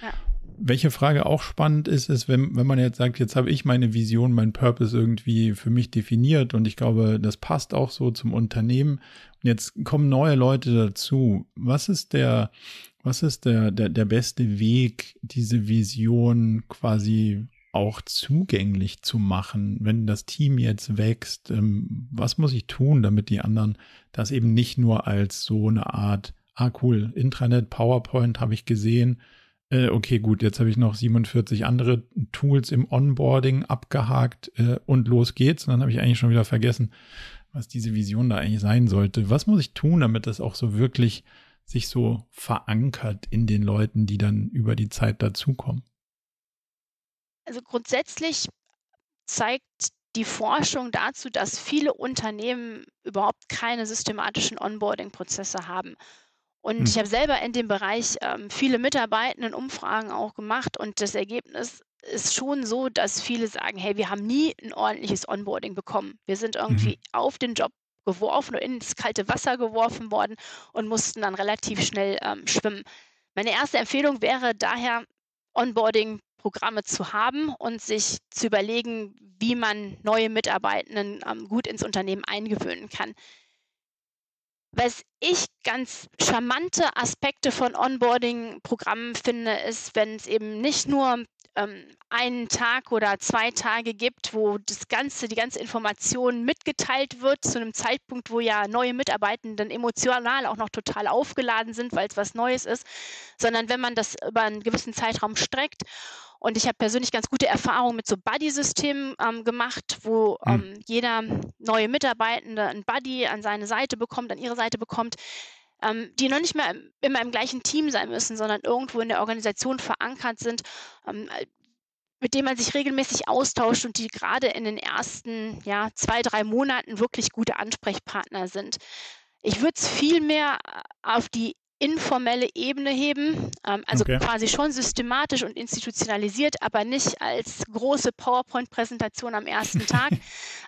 Ja. Welche Frage auch spannend ist, ist, wenn, wenn man jetzt sagt, jetzt habe ich meine Vision, mein Purpose irgendwie für mich definiert und ich glaube, das passt auch so zum Unternehmen. Und jetzt kommen neue Leute dazu. Was ist der, was ist der, der, der beste Weg, diese Vision quasi auch zugänglich zu machen, wenn das Team jetzt wächst? Ähm, was muss ich tun, damit die anderen das eben nicht nur als so eine Art, ah cool, Intranet, PowerPoint habe ich gesehen, äh, okay, gut, jetzt habe ich noch 47 andere Tools im Onboarding abgehakt äh, und los geht's. Und dann habe ich eigentlich schon wieder vergessen, was diese Vision da eigentlich sein sollte. Was muss ich tun, damit das auch so wirklich sich so verankert in den Leuten, die dann über die Zeit dazukommen? Also grundsätzlich zeigt die Forschung dazu, dass viele Unternehmen überhaupt keine systematischen Onboarding-Prozesse haben. Und hm. ich habe selber in dem Bereich ähm, viele Mitarbeitenden Umfragen auch gemacht und das Ergebnis ist schon so, dass viele sagen, hey, wir haben nie ein ordentliches Onboarding bekommen. Wir sind irgendwie mhm. auf den Job geworfen oder ins kalte Wasser geworfen worden und mussten dann relativ schnell ähm, schwimmen. Meine erste Empfehlung wäre daher, Onboarding-Programme zu haben und sich zu überlegen, wie man neue Mitarbeitenden ähm, gut ins Unternehmen eingewöhnen kann. Was ich ganz charmante Aspekte von Onboarding-Programmen finde, ist, wenn es eben nicht nur ähm, einen Tag oder zwei Tage gibt, wo das ganze, die ganze Information mitgeteilt wird, zu einem Zeitpunkt, wo ja neue Mitarbeitenden emotional auch noch total aufgeladen sind, weil es was Neues ist, sondern wenn man das über einen gewissen Zeitraum streckt und ich habe persönlich ganz gute Erfahrungen mit so Buddy-Systemen ähm, gemacht, wo hm. ähm, jeder neue Mitarbeitende ein Buddy an seine Seite bekommt, an ihre Seite bekommt, ähm, die noch nicht mehr immer im gleichen Team sein müssen, sondern irgendwo in der Organisation verankert sind, ähm, mit dem man sich regelmäßig austauscht und die gerade in den ersten ja, zwei, drei Monaten wirklich gute Ansprechpartner sind. Ich würde es viel mehr äh, auf die informelle Ebene heben, ähm, also okay. quasi schon systematisch und institutionalisiert, aber nicht als große PowerPoint-Präsentation am ersten [LAUGHS] Tag,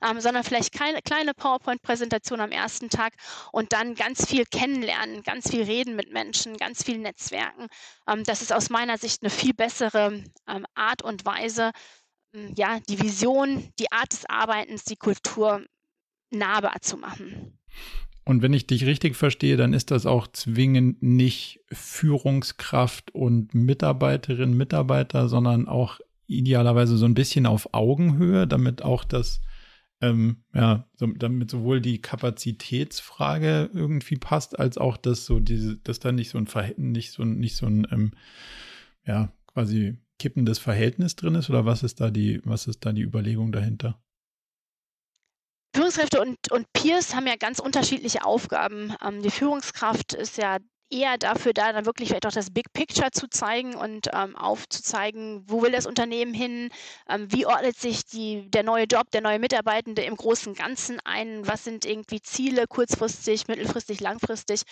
ähm, sondern vielleicht keine kleine PowerPoint-Präsentation am ersten Tag und dann ganz viel kennenlernen, ganz viel reden mit Menschen, ganz viel Netzwerken. Ähm, das ist aus meiner Sicht eine viel bessere ähm, Art und Weise, ähm, ja, die Vision, die Art des Arbeitens, die Kultur nahbar zu machen. Und wenn ich dich richtig verstehe, dann ist das auch zwingend nicht Führungskraft und Mitarbeiterin, Mitarbeiter, sondern auch idealerweise so ein bisschen auf Augenhöhe, damit auch das, ähm, ja, so, damit sowohl die Kapazitätsfrage irgendwie passt, als auch dass so diese, dass da nicht so ein Verhältnis, nicht so, nicht so ein, ähm, ja, quasi kippendes Verhältnis drin ist, oder was ist da die, was ist da die Überlegung dahinter? Führungskräfte und, und Peers haben ja ganz unterschiedliche Aufgaben. Ähm, die Führungskraft ist ja eher dafür da, dann wirklich vielleicht auch das Big Picture zu zeigen und ähm, aufzuzeigen, wo will das Unternehmen hin, ähm, wie ordnet sich die, der neue Job, der neue Mitarbeitende im großen Ganzen ein, was sind irgendwie Ziele kurzfristig, mittelfristig, langfristig.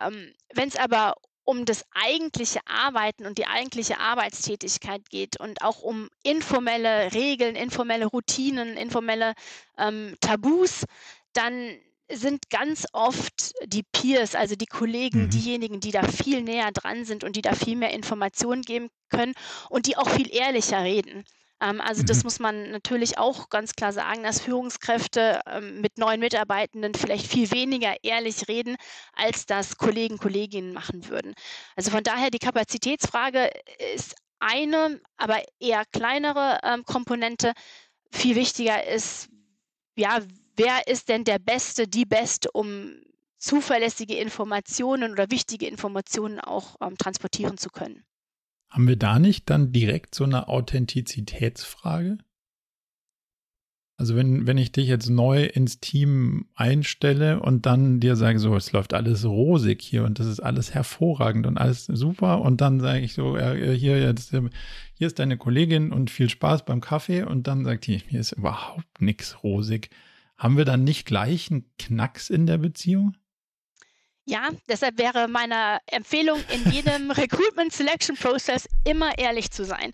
Ähm, Wenn es aber um das eigentliche Arbeiten und die eigentliche Arbeitstätigkeit geht und auch um informelle Regeln, informelle Routinen, informelle ähm, Tabus, dann sind ganz oft die Peers, also die Kollegen, mhm. diejenigen, die da viel näher dran sind und die da viel mehr Informationen geben können und die auch viel ehrlicher reden. Ähm, also das mhm. muss man natürlich auch ganz klar sagen, dass Führungskräfte ähm, mit neuen Mitarbeitenden vielleicht viel weniger ehrlich reden, als das Kollegen, Kolleginnen machen würden. Also von daher die Kapazitätsfrage ist eine, aber eher kleinere ähm, Komponente. Viel wichtiger ist, ja, wer ist denn der Beste, die Beste, um zuverlässige Informationen oder wichtige Informationen auch ähm, transportieren zu können. Haben wir da nicht dann direkt so eine Authentizitätsfrage? Also wenn, wenn ich dich jetzt neu ins Team einstelle und dann dir sage, so, es läuft alles rosig hier und das ist alles hervorragend und alles super und dann sage ich so, hier, jetzt, hier ist deine Kollegin und viel Spaß beim Kaffee und dann sagt die, hier ist überhaupt nichts rosig. Haben wir dann nicht gleich einen Knacks in der Beziehung? Ja, deshalb wäre meine Empfehlung in jedem [LAUGHS] Recruitment Selection Process immer ehrlich zu sein.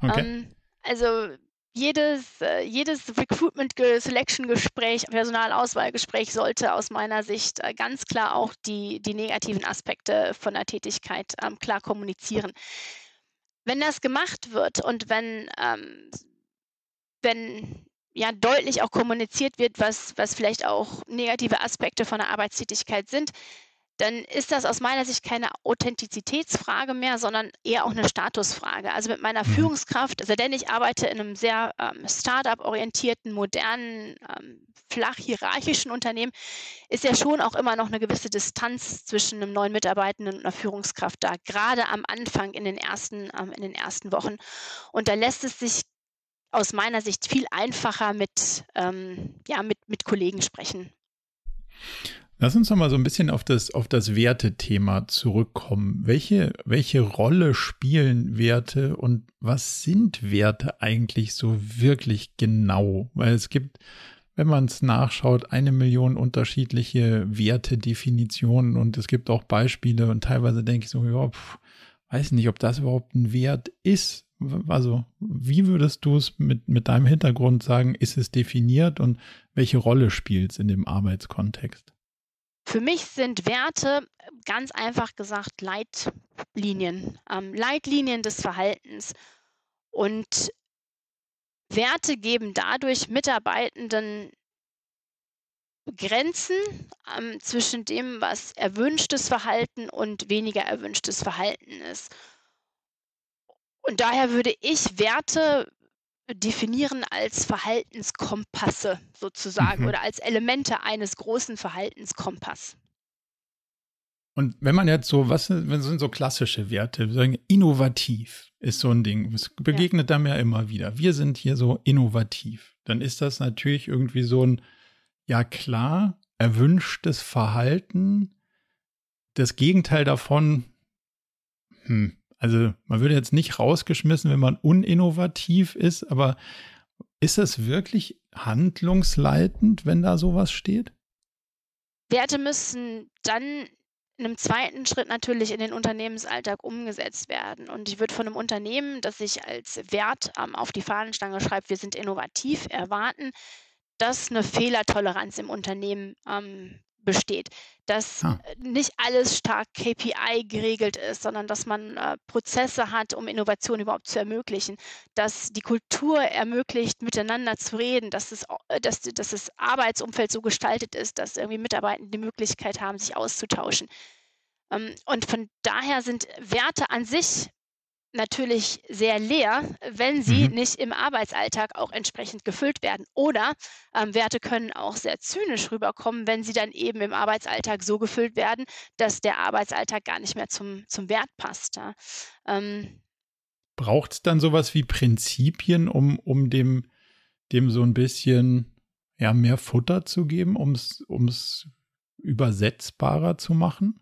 Okay. Ähm, also jedes, äh, jedes Recruitment Selection Gespräch, Personalauswahlgespräch sollte aus meiner Sicht äh, ganz klar auch die, die negativen Aspekte von der Tätigkeit ähm, klar kommunizieren. Wenn das gemacht wird und wenn, ähm, wenn ja deutlich auch kommuniziert wird, was, was vielleicht auch negative Aspekte von der Arbeitstätigkeit sind, dann ist das aus meiner Sicht keine Authentizitätsfrage mehr, sondern eher auch eine Statusfrage. Also mit meiner mhm. Führungskraft, also denn ich arbeite in einem sehr ähm, Startup-orientierten, modernen, ähm, flach hierarchischen Unternehmen, ist ja schon auch immer noch eine gewisse Distanz zwischen einem neuen Mitarbeitenden und einer Führungskraft da, gerade am Anfang in den ersten, ähm, in den ersten Wochen. Und da lässt es sich aus meiner Sicht viel einfacher mit, ähm, ja, mit, mit Kollegen sprechen. Lass uns noch mal so ein bisschen auf das, auf das Wertethema zurückkommen. Welche, welche Rolle spielen Werte und was sind Werte eigentlich so wirklich genau? Weil es gibt, wenn man es nachschaut, eine Million unterschiedliche Wertedefinitionen und es gibt auch Beispiele und teilweise denke ich so, ja, pf, weiß nicht, ob das überhaupt ein Wert ist. Also, wie würdest du es mit, mit deinem Hintergrund sagen, ist es definiert und welche Rolle spielt es in dem Arbeitskontext? Für mich sind Werte ganz einfach gesagt Leitlinien, ähm, Leitlinien des Verhaltens. Und Werte geben dadurch Mitarbeitenden Grenzen ähm, zwischen dem, was erwünschtes Verhalten und weniger erwünschtes Verhalten ist. Und daher würde ich Werte definieren als Verhaltenskompasse sozusagen mhm. oder als Elemente eines großen Verhaltenskompass. Und wenn man jetzt so, was sind, sind so klassische Werte? Sagen, innovativ ist so ein Ding. Es begegnet ja. einem ja immer wieder. Wir sind hier so innovativ. Dann ist das natürlich irgendwie so ein, ja klar, erwünschtes Verhalten. Das Gegenteil davon, hm, also man würde jetzt nicht rausgeschmissen, wenn man uninnovativ ist, aber ist das wirklich handlungsleitend, wenn da sowas steht? Werte müssen dann in einem zweiten Schritt natürlich in den Unternehmensalltag umgesetzt werden. Und ich würde von einem Unternehmen, das sich als Wert ähm, auf die Fahnenstange schreibt, wir sind innovativ, erwarten, dass eine Fehlertoleranz im Unternehmen ähm, besteht, dass ah. nicht alles stark KPI geregelt ist, sondern dass man äh, Prozesse hat, um Innovation überhaupt zu ermöglichen, dass die Kultur ermöglicht, miteinander zu reden, dass, es, äh, dass, dass das Arbeitsumfeld so gestaltet ist, dass irgendwie Mitarbeiter die Möglichkeit haben, sich auszutauschen. Ähm, und von daher sind Werte an sich natürlich sehr leer, wenn sie mhm. nicht im Arbeitsalltag auch entsprechend gefüllt werden. Oder ähm, Werte können auch sehr zynisch rüberkommen, wenn sie dann eben im Arbeitsalltag so gefüllt werden, dass der Arbeitsalltag gar nicht mehr zum, zum Wert passt. Ja. Ähm, Braucht es dann sowas wie Prinzipien, um, um dem, dem so ein bisschen ja, mehr Futter zu geben, um es übersetzbarer zu machen?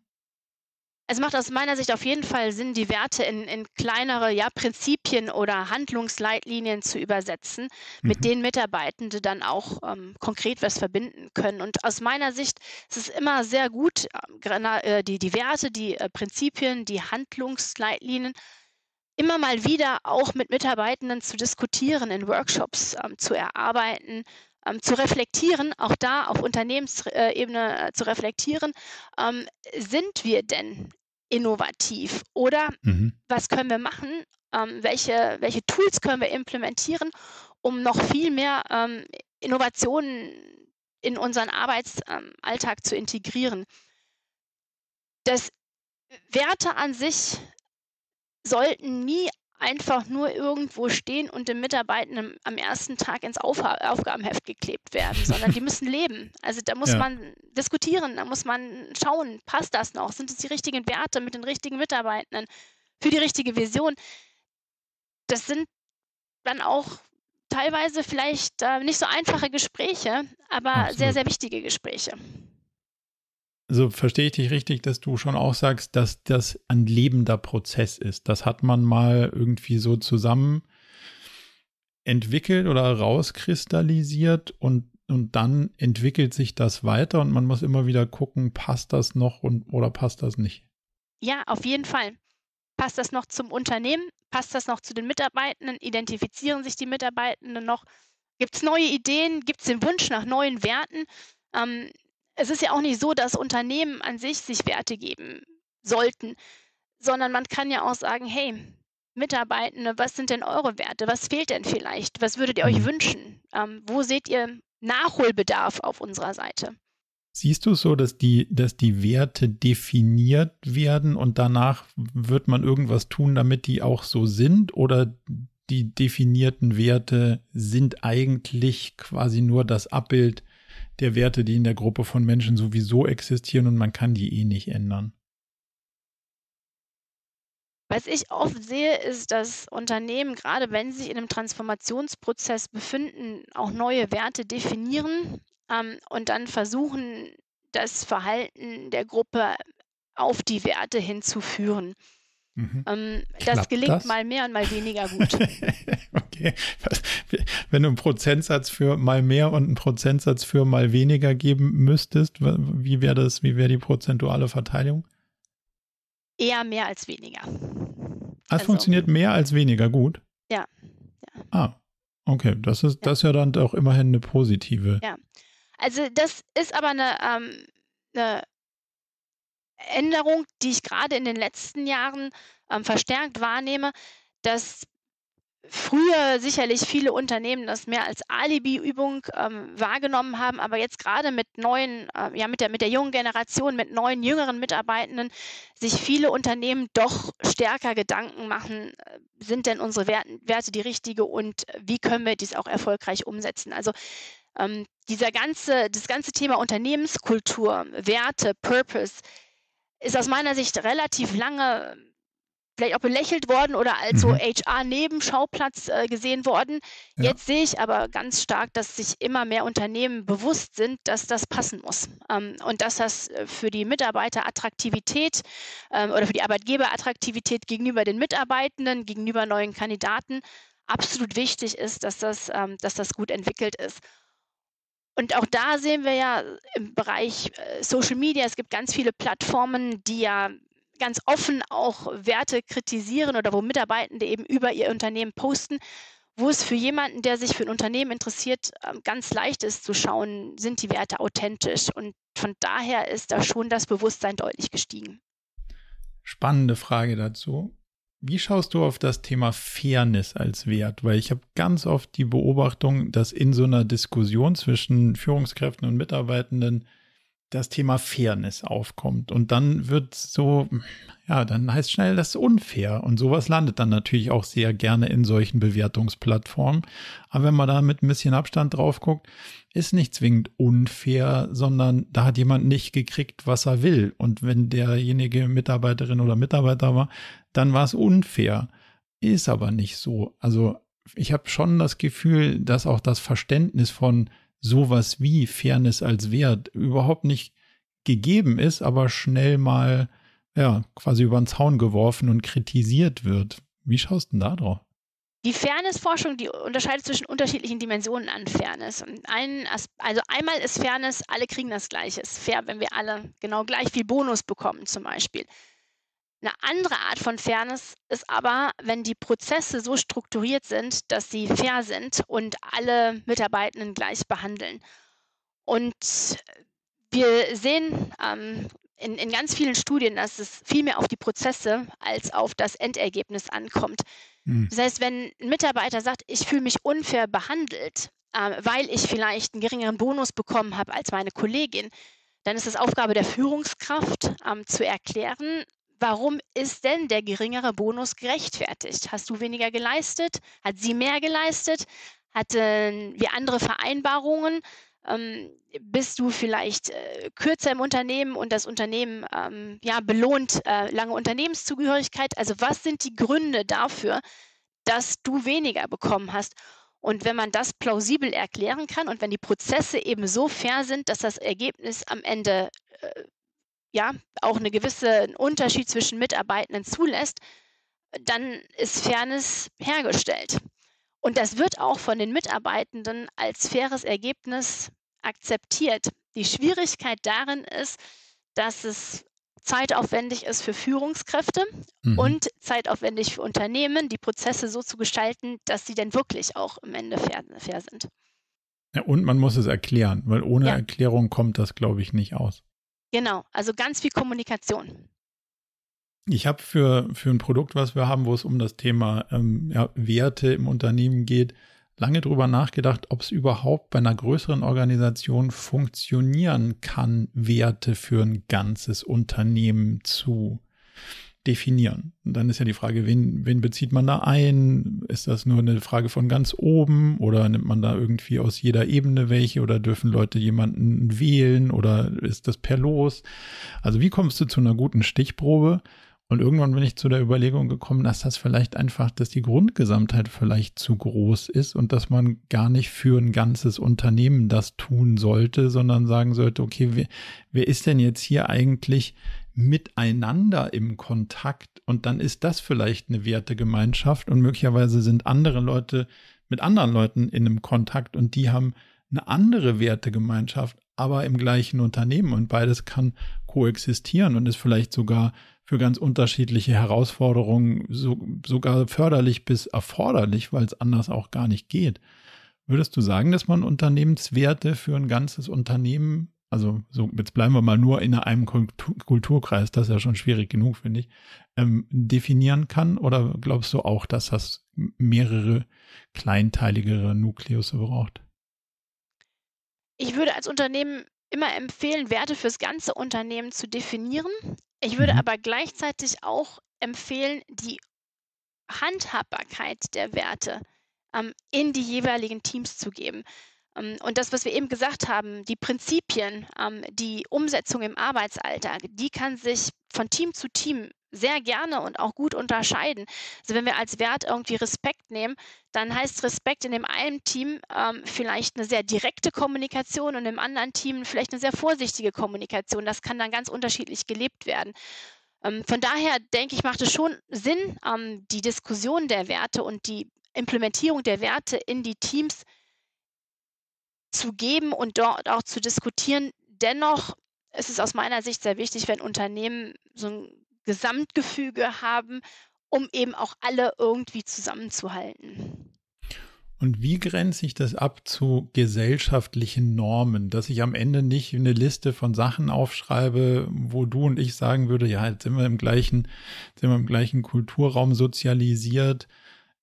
Es macht aus meiner Sicht auf jeden Fall Sinn, die Werte in, in kleinere ja, Prinzipien oder Handlungsleitlinien zu übersetzen, mhm. mit denen Mitarbeitende dann auch ähm, konkret was verbinden können. Und aus meiner Sicht ist es immer sehr gut, äh, die, die Werte, die äh, Prinzipien, die Handlungsleitlinien immer mal wieder auch mit Mitarbeitenden zu diskutieren, in Workshops ähm, zu erarbeiten, ähm, zu reflektieren, auch da auf Unternehmensebene äh, zu reflektieren, ähm, sind wir denn innovativ oder mhm. was können wir machen, ähm, welche, welche Tools können wir implementieren, um noch viel mehr ähm, Innovationen in unseren Arbeitsalltag zu integrieren. Das Werte an sich sollten nie einfach nur irgendwo stehen und den Mitarbeitenden am ersten Tag ins Auf Aufgabenheft geklebt werden, [LAUGHS] sondern die müssen leben. Also da muss ja. man diskutieren, da muss man schauen, passt das noch? Sind es die richtigen Werte mit den richtigen Mitarbeitenden für die richtige Vision? Das sind dann auch teilweise vielleicht äh, nicht so einfache Gespräche, aber Absolut. sehr, sehr wichtige Gespräche. Also verstehe ich dich richtig, dass du schon auch sagst, dass das ein lebender Prozess ist. Das hat man mal irgendwie so zusammen entwickelt oder rauskristallisiert und, und dann entwickelt sich das weiter und man muss immer wieder gucken, passt das noch und, oder passt das nicht. Ja, auf jeden Fall. Passt das noch zum Unternehmen? Passt das noch zu den Mitarbeitenden? Identifizieren sich die Mitarbeitenden noch? Gibt es neue Ideen? Gibt es den Wunsch nach neuen Werten? Ähm, es ist ja auch nicht so, dass Unternehmen an sich sich Werte geben sollten, sondern man kann ja auch sagen, hey, Mitarbeitende, was sind denn eure Werte? Was fehlt denn vielleicht? Was würdet ihr euch mhm. wünschen? Ähm, wo seht ihr Nachholbedarf auf unserer Seite? Siehst du es so, dass die, dass die Werte definiert werden und danach wird man irgendwas tun, damit die auch so sind? Oder die definierten Werte sind eigentlich quasi nur das Abbild der Werte, die in der Gruppe von Menschen sowieso existieren und man kann die eh nicht ändern. Was ich oft sehe, ist, dass Unternehmen, gerade wenn sie sich in einem Transformationsprozess befinden, auch neue Werte definieren ähm, und dann versuchen, das Verhalten der Gruppe auf die Werte hinzuführen. Mhm. Ähm, das gelingt das? mal mehr und mal weniger gut. [LAUGHS] okay. Wenn du einen Prozentsatz für mal mehr und einen Prozentsatz für mal weniger geben müsstest, wie wäre das, wie wäre die prozentuale Verteilung? Eher mehr als weniger. Es also, funktioniert mehr als weniger gut? Ja. ja. Ah, okay. Das ist, ja. das ist ja dann auch immerhin eine positive. Ja. Also das ist aber eine, ähm, eine Änderung, die ich gerade in den letzten Jahren ähm, verstärkt wahrnehme, dass früher sicherlich viele Unternehmen das mehr als Alibi-Übung ähm, wahrgenommen haben, aber jetzt gerade mit neuen, äh, ja mit der, mit der jungen Generation, mit neuen jüngeren Mitarbeitenden, sich viele Unternehmen doch stärker Gedanken machen, äh, sind denn unsere Werte, Werte die richtige und wie können wir dies auch erfolgreich umsetzen? Also ähm, dieser ganze, das ganze Thema Unternehmenskultur, Werte, Purpose, ist aus meiner Sicht relativ lange vielleicht auch belächelt worden oder als so mhm. HR-Nebenschauplatz äh, gesehen worden. Ja. Jetzt sehe ich aber ganz stark, dass sich immer mehr Unternehmen bewusst sind, dass das passen muss ähm, und dass das äh, für die Mitarbeiterattraktivität ähm, oder für die Arbeitgeberattraktivität gegenüber den Mitarbeitenden, gegenüber neuen Kandidaten absolut wichtig ist, dass das, ähm, dass das gut entwickelt ist. Und auch da sehen wir ja im Bereich äh, Social Media, es gibt ganz viele Plattformen, die ja ganz offen auch Werte kritisieren oder wo Mitarbeitende eben über ihr Unternehmen posten, wo es für jemanden, der sich für ein Unternehmen interessiert, ähm, ganz leicht ist zu schauen, sind die Werte authentisch. Und von daher ist da schon das Bewusstsein deutlich gestiegen. Spannende Frage dazu. Wie schaust du auf das Thema Fairness als Wert? Weil ich habe ganz oft die Beobachtung, dass in so einer Diskussion zwischen Führungskräften und Mitarbeitenden das Thema Fairness aufkommt. Und dann wird so, ja, dann heißt schnell, das unfair. Und sowas landet dann natürlich auch sehr gerne in solchen Bewertungsplattformen. Aber wenn man da mit ein bisschen Abstand drauf guckt, ist nicht zwingend unfair, sondern da hat jemand nicht gekriegt, was er will. Und wenn derjenige Mitarbeiterin oder Mitarbeiter war, dann war es unfair. Ist aber nicht so. Also ich habe schon das Gefühl, dass auch das Verständnis von sowas wie Fairness als Wert überhaupt nicht gegeben ist, aber schnell mal ja quasi über den Zaun geworfen und kritisiert wird. Wie schaust du denn da drauf? Die Fairness-Forschung, die unterscheidet zwischen unterschiedlichen Dimensionen an Fairness. Ein, also einmal ist Fairness, alle kriegen das Gleiche. Es ist fair, wenn wir alle genau gleich viel Bonus bekommen zum Beispiel. Eine andere Art von Fairness ist aber, wenn die Prozesse so strukturiert sind, dass sie fair sind und alle Mitarbeitenden gleich behandeln. Und wir sehen ähm, in, in ganz vielen Studien, dass es viel mehr auf die Prozesse als auf das Endergebnis ankommt. Mhm. Das heißt, wenn ein Mitarbeiter sagt, ich fühle mich unfair behandelt, äh, weil ich vielleicht einen geringeren Bonus bekommen habe als meine Kollegin, dann ist es Aufgabe der Führungskraft ähm, zu erklären, warum ist denn der geringere Bonus gerechtfertigt? Hast du weniger geleistet? Hat sie mehr geleistet? Hatten wir andere Vereinbarungen? Ähm, bist du vielleicht äh, kürzer im Unternehmen und das Unternehmen ähm, ja, belohnt äh, lange Unternehmenszugehörigkeit? Also was sind die Gründe dafür, dass du weniger bekommen hast? Und wenn man das plausibel erklären kann und wenn die Prozesse eben so fair sind, dass das Ergebnis am Ende äh, ja auch eine gewisse Unterschied zwischen Mitarbeitenden zulässt, dann ist Fairness hergestellt. Und das wird auch von den Mitarbeitenden als faires Ergebnis akzeptiert. Die Schwierigkeit darin ist, dass es zeitaufwendig ist für Führungskräfte mhm. und zeitaufwendig für Unternehmen, die Prozesse so zu gestalten, dass sie dann wirklich auch im Ende fair, fair sind. Ja, und man muss es erklären, weil ohne ja. Erklärung kommt das, glaube ich, nicht aus. Genau, also ganz viel Kommunikation. Ich habe für, für ein Produkt, was wir haben, wo es um das Thema ähm, ja, Werte im Unternehmen geht, lange drüber nachgedacht, ob es überhaupt bei einer größeren Organisation funktionieren kann, Werte für ein ganzes Unternehmen zu definieren. Und dann ist ja die Frage, wen, wen bezieht man da ein? Ist das nur eine Frage von ganz oben oder nimmt man da irgendwie aus jeder Ebene welche oder dürfen Leute jemanden wählen oder ist das per Los? Also wie kommst du zu einer guten Stichprobe? Und irgendwann bin ich zu der Überlegung gekommen, dass das vielleicht einfach, dass die Grundgesamtheit vielleicht zu groß ist und dass man gar nicht für ein ganzes Unternehmen das tun sollte, sondern sagen sollte, okay, wer, wer ist denn jetzt hier eigentlich miteinander im Kontakt? Und dann ist das vielleicht eine Wertegemeinschaft und möglicherweise sind andere Leute mit anderen Leuten in einem Kontakt und die haben eine andere Wertegemeinschaft, aber im gleichen Unternehmen und beides kann koexistieren und ist vielleicht sogar für ganz unterschiedliche Herausforderungen so, sogar förderlich bis erforderlich, weil es anders auch gar nicht geht. Würdest du sagen, dass man Unternehmenswerte für ein ganzes Unternehmen, also so, jetzt bleiben wir mal nur in einem Kulturkreis, das ist ja schon schwierig genug, finde ich, ähm, definieren kann? Oder glaubst du auch, dass das mehrere kleinteiligere Nukleus braucht? Ich würde als Unternehmen immer empfehlen, Werte fürs ganze Unternehmen zu definieren. Ich würde mhm. aber gleichzeitig auch empfehlen, die Handhabbarkeit der Werte ähm, in die jeweiligen Teams zu geben. Ähm, und das, was wir eben gesagt haben, die Prinzipien, ähm, die Umsetzung im Arbeitsalltag, die kann sich von Team zu Team sehr gerne und auch gut unterscheiden. Also wenn wir als Wert irgendwie Respekt nehmen, dann heißt Respekt in dem einen Team ähm, vielleicht eine sehr direkte Kommunikation und im anderen Team vielleicht eine sehr vorsichtige Kommunikation. Das kann dann ganz unterschiedlich gelebt werden. Ähm, von daher denke ich, macht es schon Sinn, ähm, die Diskussion der Werte und die Implementierung der Werte in die Teams zu geben und dort auch zu diskutieren. Dennoch ist es aus meiner Sicht sehr wichtig, wenn Unternehmen so ein Gesamtgefüge haben, um eben auch alle irgendwie zusammenzuhalten. Und wie grenze ich das ab zu gesellschaftlichen Normen, dass ich am Ende nicht eine Liste von Sachen aufschreibe, wo du und ich sagen würde, ja, jetzt sind wir im gleichen, sind wir im gleichen Kulturraum sozialisiert,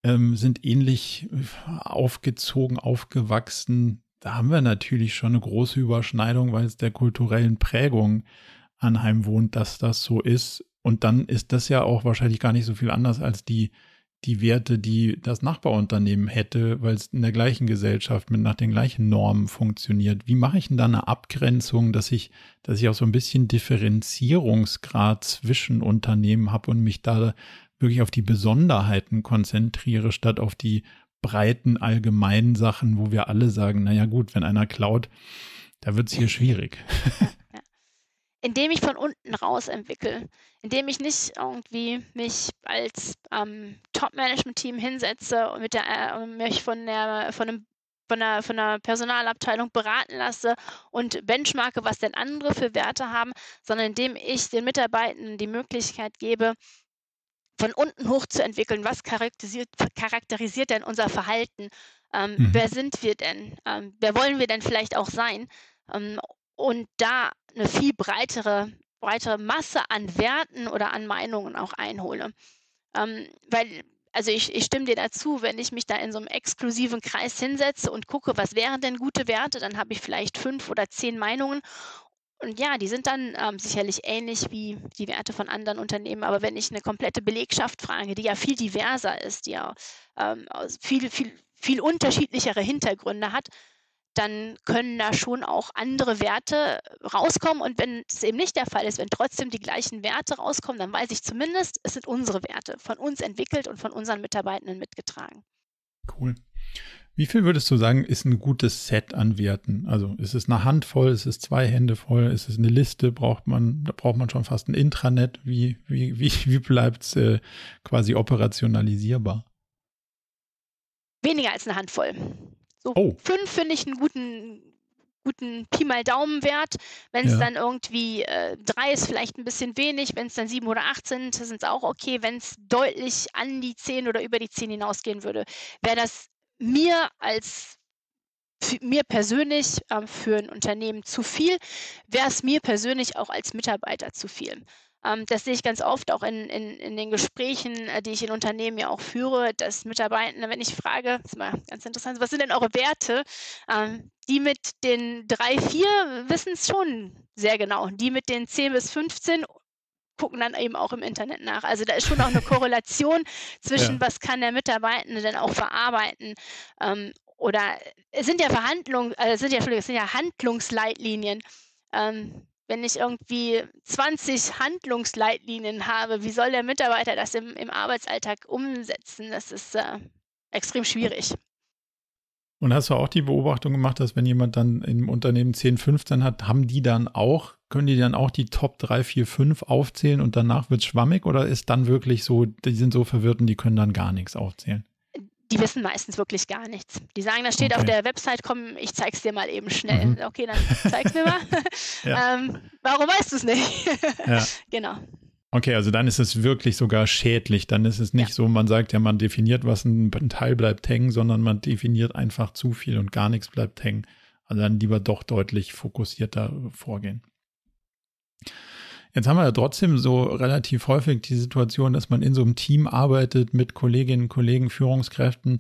ähm, sind ähnlich aufgezogen, aufgewachsen. Da haben wir natürlich schon eine große Überschneidung, weil es der kulturellen Prägung anheimwohnt, dass das so ist. Und dann ist das ja auch wahrscheinlich gar nicht so viel anders als die, die Werte, die das Nachbarunternehmen hätte, weil es in der gleichen Gesellschaft mit nach den gleichen Normen funktioniert. Wie mache ich denn da eine Abgrenzung, dass ich, dass ich auch so ein bisschen Differenzierungsgrad zwischen Unternehmen habe und mich da wirklich auf die Besonderheiten konzentriere, statt auf die breiten allgemeinen Sachen, wo wir alle sagen, naja gut, wenn einer klaut, da wird es hier schwierig. indem ich von unten raus entwickle, indem ich nicht irgendwie mich als ähm, Top-Management-Team hinsetze und mit der, äh, mich von der, von einem von der, von der Personalabteilung beraten lasse und benchmarke, was denn andere für Werte haben, sondern indem ich den Mitarbeitenden die Möglichkeit gebe, von unten hoch zu entwickeln, was charakterisiert, charakterisiert denn unser Verhalten, ähm, mhm. wer sind wir denn, ähm, wer wollen wir denn vielleicht auch sein ähm, und da eine viel breitere, breitere Masse an Werten oder an Meinungen auch einhole. Ähm, weil, also ich, ich stimme dir dazu, wenn ich mich da in so einem exklusiven Kreis hinsetze und gucke, was wären denn gute Werte, dann habe ich vielleicht fünf oder zehn Meinungen und ja, die sind dann ähm, sicherlich ähnlich wie die Werte von anderen Unternehmen. Aber wenn ich eine komplette Belegschaft frage, die ja viel diverser ist, die ja ähm, viel, viel, viel unterschiedlichere Hintergründe hat, dann können da schon auch andere Werte rauskommen. Und wenn es eben nicht der Fall ist, wenn trotzdem die gleichen Werte rauskommen, dann weiß ich zumindest, es sind unsere Werte, von uns entwickelt und von unseren Mitarbeitenden mitgetragen. Cool. Wie viel würdest du sagen, ist ein gutes Set an Werten? Also ist es eine Handvoll, ist es zwei Hände voll, ist es eine Liste, braucht man, da braucht man schon fast ein Intranet? Wie, wie, wie, [LAUGHS] wie bleibt es äh, quasi operationalisierbar? Weniger als eine Handvoll. So oh. fünf finde ich einen guten, guten Pi mal Daumenwert. Wenn es ja. dann irgendwie äh, drei ist, vielleicht ein bisschen wenig. Wenn es dann sieben oder acht sind, sind es auch okay. Wenn es deutlich an die zehn oder über die zehn hinausgehen würde, wäre das mir als mir persönlich äh, für ein Unternehmen zu viel, wäre es mir persönlich auch als Mitarbeiter zu viel. Ähm, das sehe ich ganz oft auch in, in, in den Gesprächen, äh, die ich in Unternehmen ja auch führe, dass Mitarbeiter, wenn ich frage, das ist mal ganz interessant, was sind denn eure Werte? Ähm, die mit den drei, vier wissen es schon sehr genau. Die mit den zehn bis 15 gucken dann eben auch im Internet nach. Also da ist schon auch eine Korrelation [LAUGHS] zwischen, ja. was kann der Mitarbeitende denn auch verarbeiten. Ähm, oder es sind ja Verhandlungen, äh, sind ja, es sind ja Handlungsleitlinien. Ähm, wenn ich irgendwie 20 Handlungsleitlinien habe, wie soll der Mitarbeiter das im, im Arbeitsalltag umsetzen? Das ist äh, extrem schwierig. Und hast du auch die Beobachtung gemacht, dass wenn jemand dann im Unternehmen 10, 15 hat, haben die dann auch, können die dann auch die Top 3, 4, 5 aufzählen und danach wird es schwammig oder ist dann wirklich so, die sind so verwirrt und die können dann gar nichts aufzählen? Die wissen meistens wirklich gar nichts. Die sagen, da steht okay. auf der Website, komm, ich zeig's dir mal eben schnell. Mhm. Okay, dann zeig's mir mal. [LAUGHS] ähm, warum weißt du es nicht? ja. [LAUGHS] Genau. Okay, also dann ist es wirklich sogar schädlich. Dann ist es nicht ja. so, man sagt ja, man definiert was, ein, Teil bleibt hängen, sondern man definiert einfach zu viel und gar nichts bleibt hängen. Also dann lieber doch deutlich fokussierter vorgehen. Jetzt haben wir ja trotzdem so relativ häufig die Situation, dass man in so einem Team arbeitet mit Kolleginnen, Kollegen, Führungskräften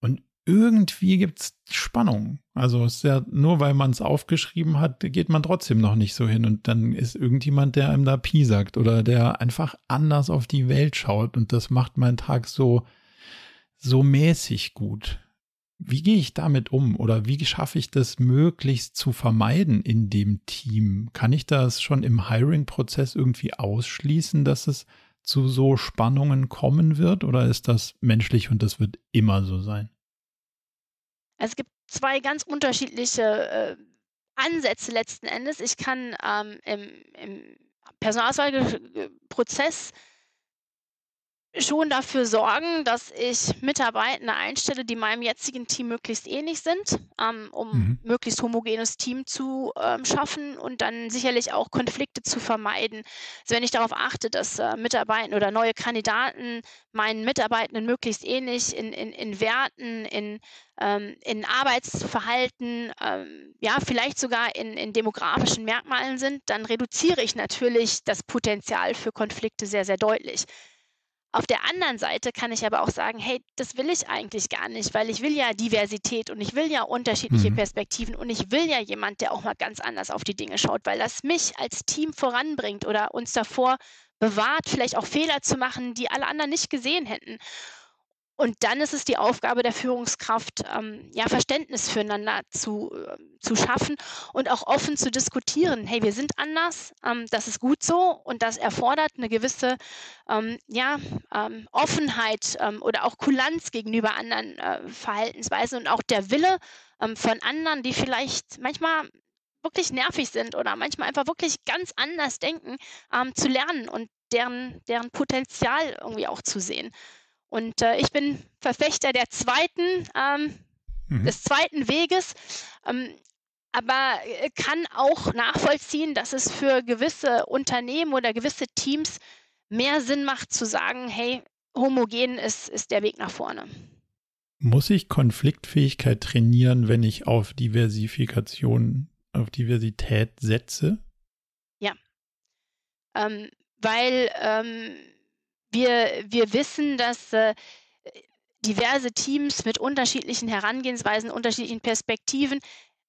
und irgendwie gibt es Spannung. Also es ist ja nur, weil man es aufgeschrieben hat, geht man trotzdem noch nicht so hin. Und dann ist irgendjemand, der einem da Pi sagt oder der einfach anders auf die Welt schaut. Und das macht meinen Tag so, so mäßig gut. Wie gehe ich damit um oder wie schaffe ich das möglichst zu vermeiden in dem Team? Kann ich das schon im Hiring-Prozess irgendwie ausschließen, dass es zu so Spannungen kommen wird oder ist das menschlich und das wird immer so sein? Es gibt zwei ganz unterschiedliche äh, Ansätze letzten Endes. Ich kann ähm, im, im Personalauswahlprozess schon dafür sorgen, dass ich Mitarbeitende einstelle, die meinem jetzigen Team möglichst ähnlich sind, ähm, um mhm. möglichst homogenes Team zu ähm, schaffen und dann sicherlich auch Konflikte zu vermeiden. Also wenn ich darauf achte, dass äh, Mitarbeiter oder neue Kandidaten meinen Mitarbeitenden möglichst ähnlich in, in, in Werten, in, ähm, in Arbeitsverhalten, ähm, ja, vielleicht sogar in, in demografischen Merkmalen sind, dann reduziere ich natürlich das Potenzial für Konflikte sehr, sehr deutlich. Auf der anderen Seite kann ich aber auch sagen, hey, das will ich eigentlich gar nicht, weil ich will ja Diversität und ich will ja unterschiedliche mhm. Perspektiven und ich will ja jemand, der auch mal ganz anders auf die Dinge schaut, weil das mich als Team voranbringt oder uns davor bewahrt, vielleicht auch Fehler zu machen, die alle anderen nicht gesehen hätten. Und dann ist es die Aufgabe der Führungskraft, ähm, ja, Verständnis füreinander zu, äh, zu schaffen und auch offen zu diskutieren. Hey, wir sind anders, ähm, das ist gut so und das erfordert eine gewisse ähm, ja, ähm, Offenheit ähm, oder auch Kulanz gegenüber anderen äh, Verhaltensweisen und auch der Wille ähm, von anderen, die vielleicht manchmal wirklich nervig sind oder manchmal einfach wirklich ganz anders denken, zu lernen und deren, deren Potenzial irgendwie auch zu sehen. Und äh, ich bin Verfechter der zweiten, ähm, mhm. des zweiten Weges, ähm, aber äh, kann auch nachvollziehen, dass es für gewisse Unternehmen oder gewisse Teams mehr Sinn macht zu sagen, hey, homogen ist, ist der Weg nach vorne. Muss ich Konfliktfähigkeit trainieren, wenn ich auf Diversifikation, auf Diversität setze? Ja. Ähm, weil ähm, wir, wir wissen, dass äh, diverse Teams mit unterschiedlichen Herangehensweisen, unterschiedlichen Perspektiven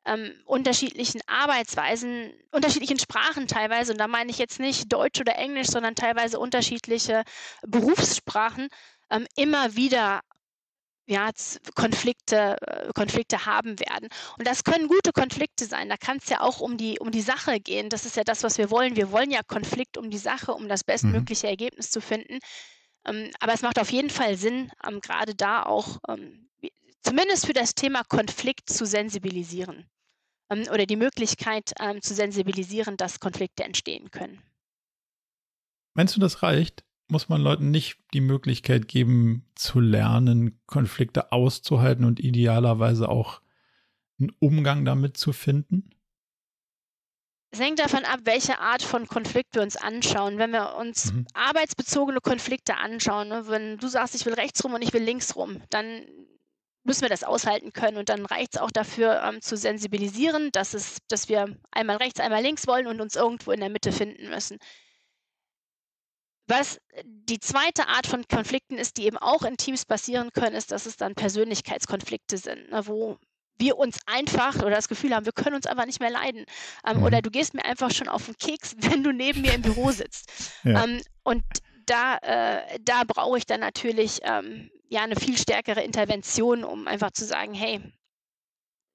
ähm, unterschiedlichen Arbeitsweisen, unterschiedlichen Sprachen teilweise, und da meine ich jetzt nicht Deutsch oder Englisch, sondern teilweise unterschiedliche Berufssprachen, ähm, immer wieder ja, Konflikte, äh, Konflikte haben werden. Und das können gute Konflikte sein. Da kann es ja auch um die, um die Sache gehen. Das ist ja das, was wir wollen. Wir wollen ja Konflikt um die Sache, um das mhm. bestmögliche mhm. Ergebnis zu finden. Ähm, aber es macht auf jeden Fall Sinn, ähm, gerade da auch ähm, zumindest für das Thema Konflikt zu sensibilisieren ähm, oder die Möglichkeit ähm, zu sensibilisieren, dass Konflikte entstehen können. Meinst du, das reicht? Muss man Leuten nicht die Möglichkeit geben, zu lernen, Konflikte auszuhalten und idealerweise auch einen Umgang damit zu finden? Es hängt davon ab, welche Art von Konflikt wir uns anschauen. Wenn wir uns mhm. arbeitsbezogene Konflikte anschauen, ne, wenn du sagst, ich will rechts rum und ich will links rum, dann müssen wir das aushalten können. Und dann reicht es auch dafür, ähm, zu sensibilisieren, dass, es, dass wir einmal rechts, einmal links wollen und uns irgendwo in der Mitte finden müssen. Was die zweite Art von Konflikten ist, die eben auch in Teams passieren können, ist, dass es dann Persönlichkeitskonflikte sind, ne, wo wir uns einfach oder das Gefühl haben, wir können uns einfach nicht mehr leiden. Ähm, mhm. Oder du gehst mir einfach schon auf den Keks, [LAUGHS] wenn du neben mir im Büro sitzt. Ja. Ähm, und da, äh, da brauche ich dann natürlich ähm, ja eine viel stärkere Intervention, um einfach zu sagen, hey,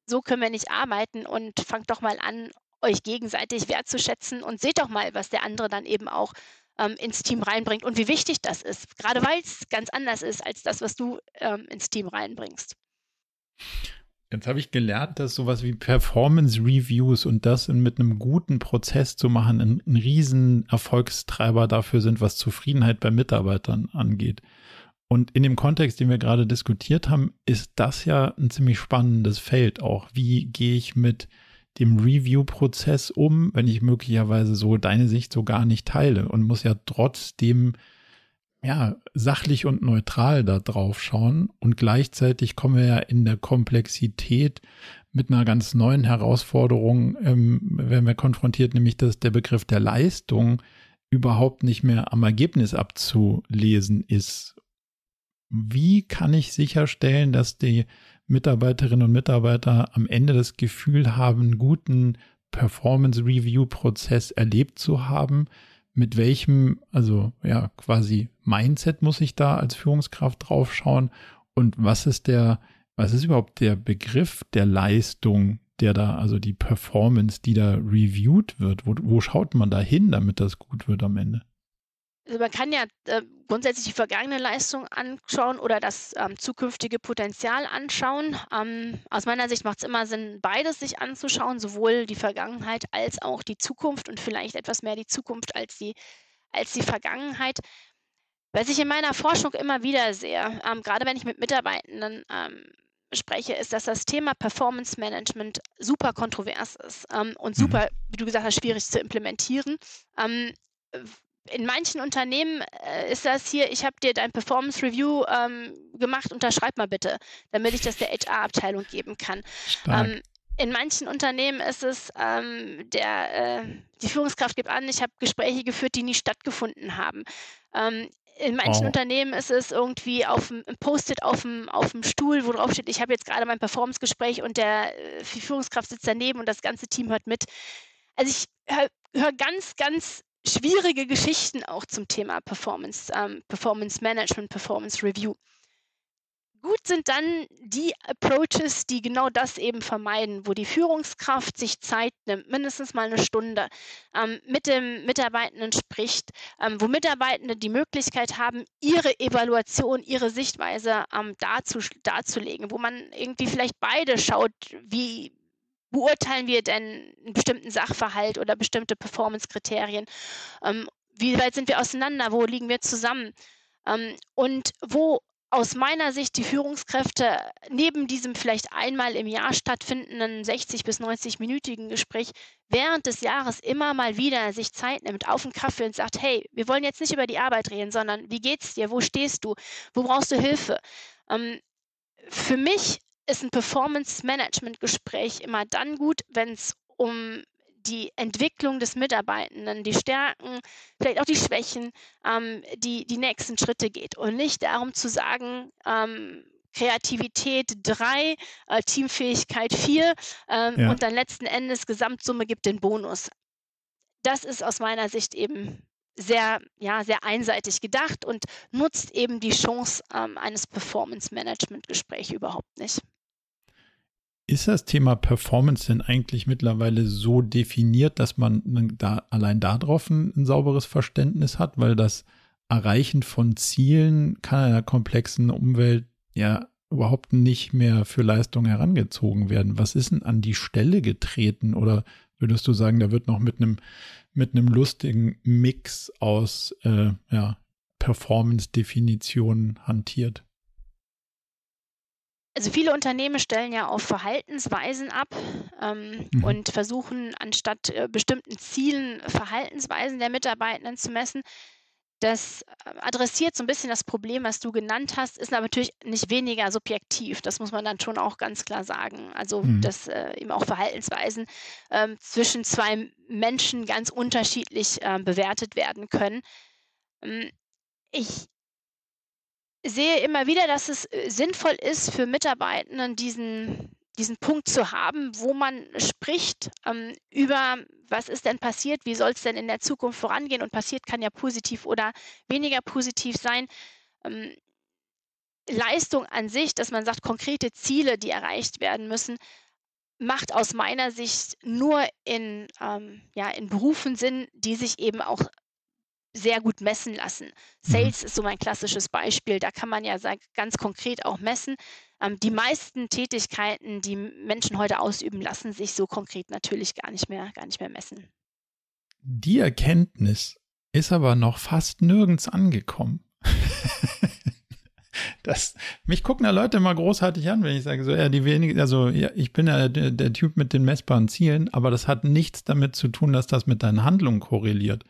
so können wir nicht arbeiten und fangt doch mal an, euch gegenseitig wertzuschätzen und seht doch mal, was der andere dann eben auch ähm, ins Team reinbringt und wie wichtig das ist, gerade weil es ganz anders ist als das, was du ähm, ins Team reinbringst. Jetzt habe ich gelernt, dass sowas wie Performance Reviews und das mit einem guten Prozess zu machen ein, ein riesen Erfolgstreiber dafür sind, was Zufriedenheit bei Mitarbeitern angeht. Und in dem Kontext, den wir gerade diskutiert haben, ist das ja ein ziemlich spannendes Feld auch. Wie gehe ich mit dem Review-Prozess um, wenn ich möglicherweise so deine Sicht so gar nicht teile und muss ja trotzdem ja sachlich und neutral da drauf schauen. Und gleichzeitig kommen wir ja in der Komplexität mit einer ganz neuen Herausforderung, ähm, werden wir konfrontiert, nämlich dass der Begriff der Leistung überhaupt nicht mehr am Ergebnis abzulesen ist. Wie kann ich sicherstellen, dass die Mitarbeiterinnen und Mitarbeiter am Ende das Gefühl haben, einen guten Performance Review Prozess erlebt zu haben? Mit welchem, also ja, quasi Mindset muss ich da als Führungskraft draufschauen? Und was ist der, was ist überhaupt der Begriff der Leistung, der da, also die Performance, die da reviewed wird? Wo, wo schaut man da hin, damit das gut wird am Ende? Also man kann ja äh, grundsätzlich die vergangene Leistung anschauen oder das ähm, zukünftige Potenzial anschauen. Ähm, aus meiner Sicht macht es immer Sinn, beides sich anzuschauen, sowohl die Vergangenheit als auch die Zukunft und vielleicht etwas mehr die Zukunft als die, als die Vergangenheit. Was ich in meiner Forschung immer wieder sehe, ähm, gerade wenn ich mit Mitarbeitenden ähm, spreche, ist, dass das Thema Performance Management super kontrovers ist ähm, und mhm. super, wie du gesagt hast, schwierig zu implementieren ähm, in manchen Unternehmen äh, ist das hier, ich habe dir dein Performance Review ähm, gemacht, unterschreib mal bitte, damit ich das der HR-Abteilung geben kann. Ähm, in manchen Unternehmen ist es, ähm, der, äh, die Führungskraft gibt an, ich habe Gespräche geführt, die nie stattgefunden haben. Ähm, in manchen oh. Unternehmen ist es irgendwie auf dem Post-it auf dem, auf dem Stuhl, wo drauf steht, ich habe jetzt gerade mein Performance-Gespräch und der äh, die Führungskraft sitzt daneben und das ganze Team hört mit. Also ich höre hör ganz, ganz schwierige Geschichten auch zum Thema Performance, ähm, Performance Management, Performance Review. Gut sind dann die Approaches, die genau das eben vermeiden, wo die Führungskraft sich Zeit nimmt, mindestens mal eine Stunde, ähm, mit dem Mitarbeitenden spricht, ähm, wo Mitarbeitende die Möglichkeit haben, ihre Evaluation, ihre Sichtweise ähm, darzu, darzulegen, wo man irgendwie vielleicht beide schaut, wie, beurteilen wir denn einen bestimmten Sachverhalt oder bestimmte Performance-Kriterien? Ähm, wie weit sind wir auseinander? Wo liegen wir zusammen? Ähm, und wo aus meiner Sicht die Führungskräfte neben diesem vielleicht einmal im Jahr stattfindenden 60 bis 90-minütigen Gespräch während des Jahres immer mal wieder sich Zeit nimmt auf den Kaffee und sagt, hey, wir wollen jetzt nicht über die Arbeit reden, sondern wie geht's dir? Wo stehst du? Wo brauchst du Hilfe? Ähm, für mich ist ein Performance-Management-Gespräch immer dann gut, wenn es um die Entwicklung des Mitarbeitenden, die Stärken, vielleicht auch die Schwächen, ähm, die, die nächsten Schritte geht und nicht darum zu sagen, ähm, Kreativität drei, äh, Teamfähigkeit vier ähm, ja. und dann letzten Endes Gesamtsumme gibt den Bonus. Das ist aus meiner Sicht eben sehr, ja, sehr einseitig gedacht und nutzt eben die Chance ähm, eines Performance-Management-Gesprächs überhaupt nicht. Ist das Thema Performance denn eigentlich mittlerweile so definiert, dass man da allein darauf ein, ein sauberes Verständnis hat, weil das Erreichen von Zielen kann in einer komplexen Umwelt ja überhaupt nicht mehr für Leistung herangezogen werden. Was ist denn an die Stelle getreten? Oder würdest du sagen, da wird noch mit einem mit einem lustigen Mix aus äh, ja, Performance-Definitionen hantiert? Also viele Unternehmen stellen ja auf Verhaltensweisen ab ähm, mhm. und versuchen anstatt äh, bestimmten Zielen Verhaltensweisen der Mitarbeitenden zu messen. Das äh, adressiert so ein bisschen das Problem, was du genannt hast, ist aber natürlich nicht weniger subjektiv. Das muss man dann schon auch ganz klar sagen. Also, mhm. dass äh, eben auch Verhaltensweisen äh, zwischen zwei Menschen ganz unterschiedlich äh, bewertet werden können. Ähm, ich sehe immer wieder, dass es äh, sinnvoll ist für Mitarbeitenden, diesen, diesen Punkt zu haben, wo man spricht ähm, über, was ist denn passiert, wie soll es denn in der Zukunft vorangehen und passiert kann ja positiv oder weniger positiv sein. Ähm, Leistung an sich, dass man sagt, konkrete Ziele, die erreicht werden müssen, macht aus meiner Sicht nur in, ähm, ja, in Berufen Sinn, die sich eben auch sehr gut messen lassen. Mhm. Sales ist so mein klassisches Beispiel. Da kann man ja ganz konkret auch messen. Ähm, die meisten Tätigkeiten, die Menschen heute ausüben, lassen sich so konkret natürlich gar nicht mehr, gar nicht mehr messen. Die Erkenntnis ist aber noch fast nirgends angekommen. [LAUGHS] das, mich gucken da Leute immer großartig an, wenn ich sage, so, ja, die wenigen, also, ja, ich bin ja der, der Typ mit den messbaren Zielen, aber das hat nichts damit zu tun, dass das mit deinen Handlungen korreliert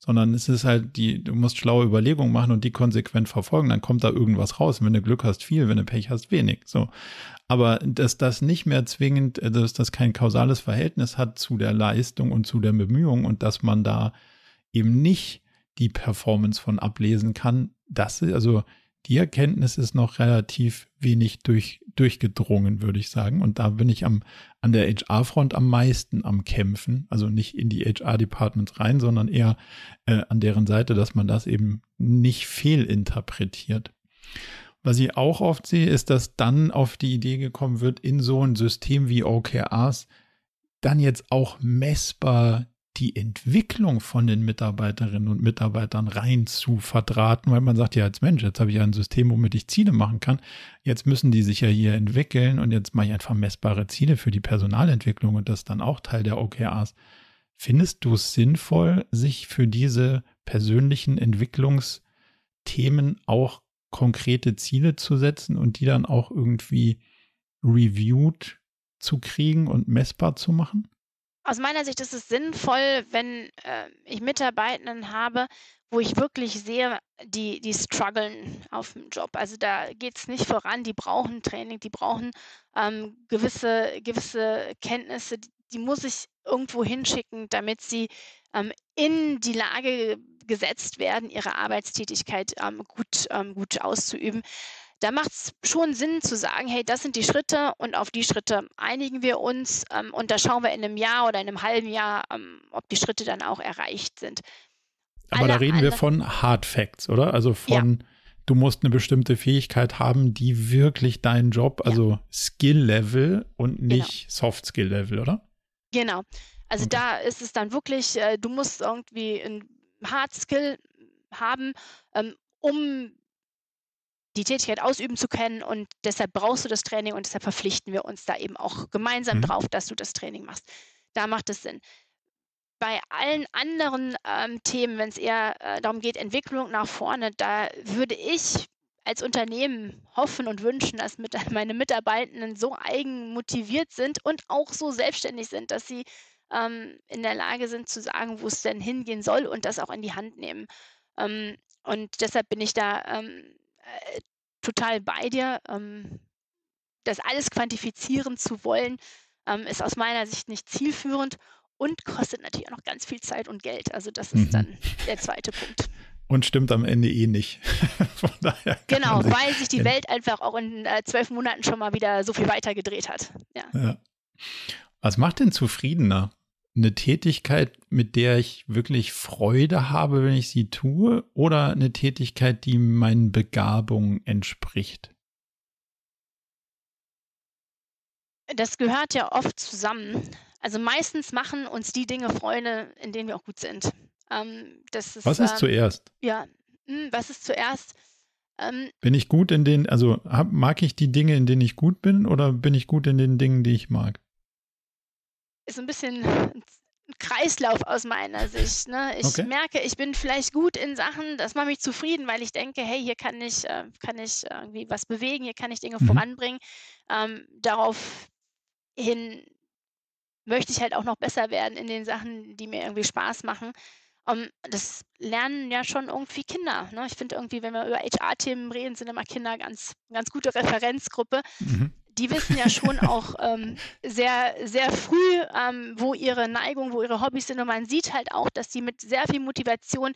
sondern es ist halt die, du musst schlaue Überlegungen machen und die konsequent verfolgen, dann kommt da irgendwas raus. Wenn du Glück hast, viel, wenn du Pech hast, wenig. So. Aber dass das nicht mehr zwingend, äh, dass das kein kausales Verhältnis hat zu der Leistung und zu der Bemühung und dass man da eben nicht die Performance von ablesen kann, das ist, also die Erkenntnis ist noch relativ wenig durch, durchgedrungen, würde ich sagen. Und da bin ich am, an der HR-Front am meisten am Kämpfen. Also nicht in die HR-Departments rein, sondern eher äh, an deren Seite, dass man das eben nicht fehlinterpretiert. Was ich auch oft sehe, ist, dass dann auf die Idee gekommen wird, in so ein System wie OKRs dann jetzt auch messbar die Entwicklung von den Mitarbeiterinnen und Mitarbeitern rein zu verdrahten, weil man sagt ja als Mensch, jetzt habe ich ein System, womit ich Ziele machen kann. Jetzt müssen die sich ja hier entwickeln und jetzt mache ich einfach messbare Ziele für die Personalentwicklung und das ist dann auch Teil der OKRs. Findest du es sinnvoll, sich für diese persönlichen Entwicklungsthemen auch konkrete Ziele zu setzen und die dann auch irgendwie reviewed zu kriegen und messbar zu machen? Aus meiner Sicht ist es sinnvoll, wenn äh, ich Mitarbeitenden habe, wo ich wirklich sehe, die, die strugglen auf dem Job. Also da geht es nicht voran, die brauchen Training, die brauchen ähm, gewisse, gewisse Kenntnisse, die, die, muss ich irgendwo hinschicken, damit sie ähm, in die Lage gesetzt werden, ihre Arbeitstätigkeit ähm, gut, ähm, gut auszuüben da macht es schon Sinn zu sagen, hey, das sind die Schritte und auf die Schritte einigen wir uns ähm, und da schauen wir in einem Jahr oder in einem halben Jahr, ähm, ob die Schritte dann auch erreicht sind. Aber alle, da reden wir von Hard Facts, oder? Also von, ja. du musst eine bestimmte Fähigkeit haben, die wirklich deinen Job, also ja. Skill-Level und genau. nicht genau. Soft-Skill-Level, oder? Genau. Also okay. da ist es dann wirklich, äh, du musst irgendwie ein Hard Skill haben, ähm, um die Tätigkeit ausüben zu können und deshalb brauchst du das Training und deshalb verpflichten wir uns da eben auch gemeinsam mhm. drauf, dass du das Training machst. Da macht es Sinn. Bei allen anderen ähm, Themen, wenn es eher äh, darum geht, Entwicklung nach vorne, da würde ich als Unternehmen hoffen und wünschen, dass mit, [LAUGHS] meine Mitarbeitenden so eigen motiviert sind und auch so selbstständig sind, dass sie ähm, in der Lage sind zu sagen, wo es denn hingehen soll und das auch in die Hand nehmen. Ähm, und deshalb bin ich da ähm, äh, total bei dir. Ähm, das alles quantifizieren zu wollen, ähm, ist aus meiner Sicht nicht zielführend und kostet natürlich auch noch ganz viel Zeit und Geld. Also das ist mhm. dann der zweite Punkt. Und stimmt am Ende eh nicht. [LAUGHS] Von daher genau, sich weil sich die Welt einfach auch in äh, zwölf Monaten schon mal wieder so viel weiter gedreht hat. Ja. ja. Was macht denn zufriedener? Eine Tätigkeit, mit der ich wirklich Freude habe, wenn ich sie tue, oder eine Tätigkeit, die meinen Begabungen entspricht? Das gehört ja oft zusammen. Also meistens machen uns die Dinge Freunde, in denen wir auch gut sind. Ähm, ist, was ist ähm, zuerst? Ja, hm, was ist zuerst? Ähm, bin ich gut in den, also hab, mag ich die Dinge, in denen ich gut bin, oder bin ich gut in den Dingen, die ich mag? Ist ein bisschen ein Kreislauf aus meiner Sicht. Ne? Ich okay. merke, ich bin vielleicht gut in Sachen, das macht mich zufrieden, weil ich denke, hey, hier kann ich, äh, kann ich irgendwie was bewegen, hier kann ich Dinge mhm. voranbringen. Ähm, daraufhin möchte ich halt auch noch besser werden in den Sachen, die mir irgendwie Spaß machen. Um, das lernen ja schon irgendwie Kinder. Ne? Ich finde irgendwie, wenn wir über HR-Themen reden, sind immer Kinder ganz, ganz gute Referenzgruppe. Mhm. Die wissen ja schon [LAUGHS] auch ähm, sehr, sehr früh, ähm, wo ihre Neigung, wo ihre Hobbys sind. Und man sieht halt auch, dass die mit sehr viel Motivation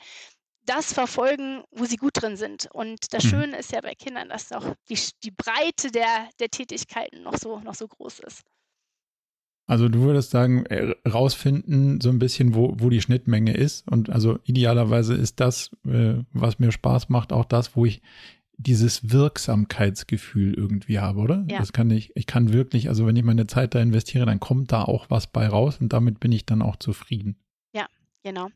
das verfolgen, wo sie gut drin sind. Und das mhm. Schöne ist ja bei Kindern, dass auch die, die Breite der, der Tätigkeiten noch so, noch so groß ist. Also du würdest sagen, äh, rausfinden so ein bisschen, wo, wo die Schnittmenge ist. Und also idealerweise ist das, äh, was mir Spaß macht, auch das, wo ich dieses Wirksamkeitsgefühl irgendwie habe, oder? Ja. Das kann ich, ich kann wirklich, also wenn ich meine Zeit da investiere, dann kommt da auch was bei raus und damit bin ich dann auch zufrieden. Ja, genau.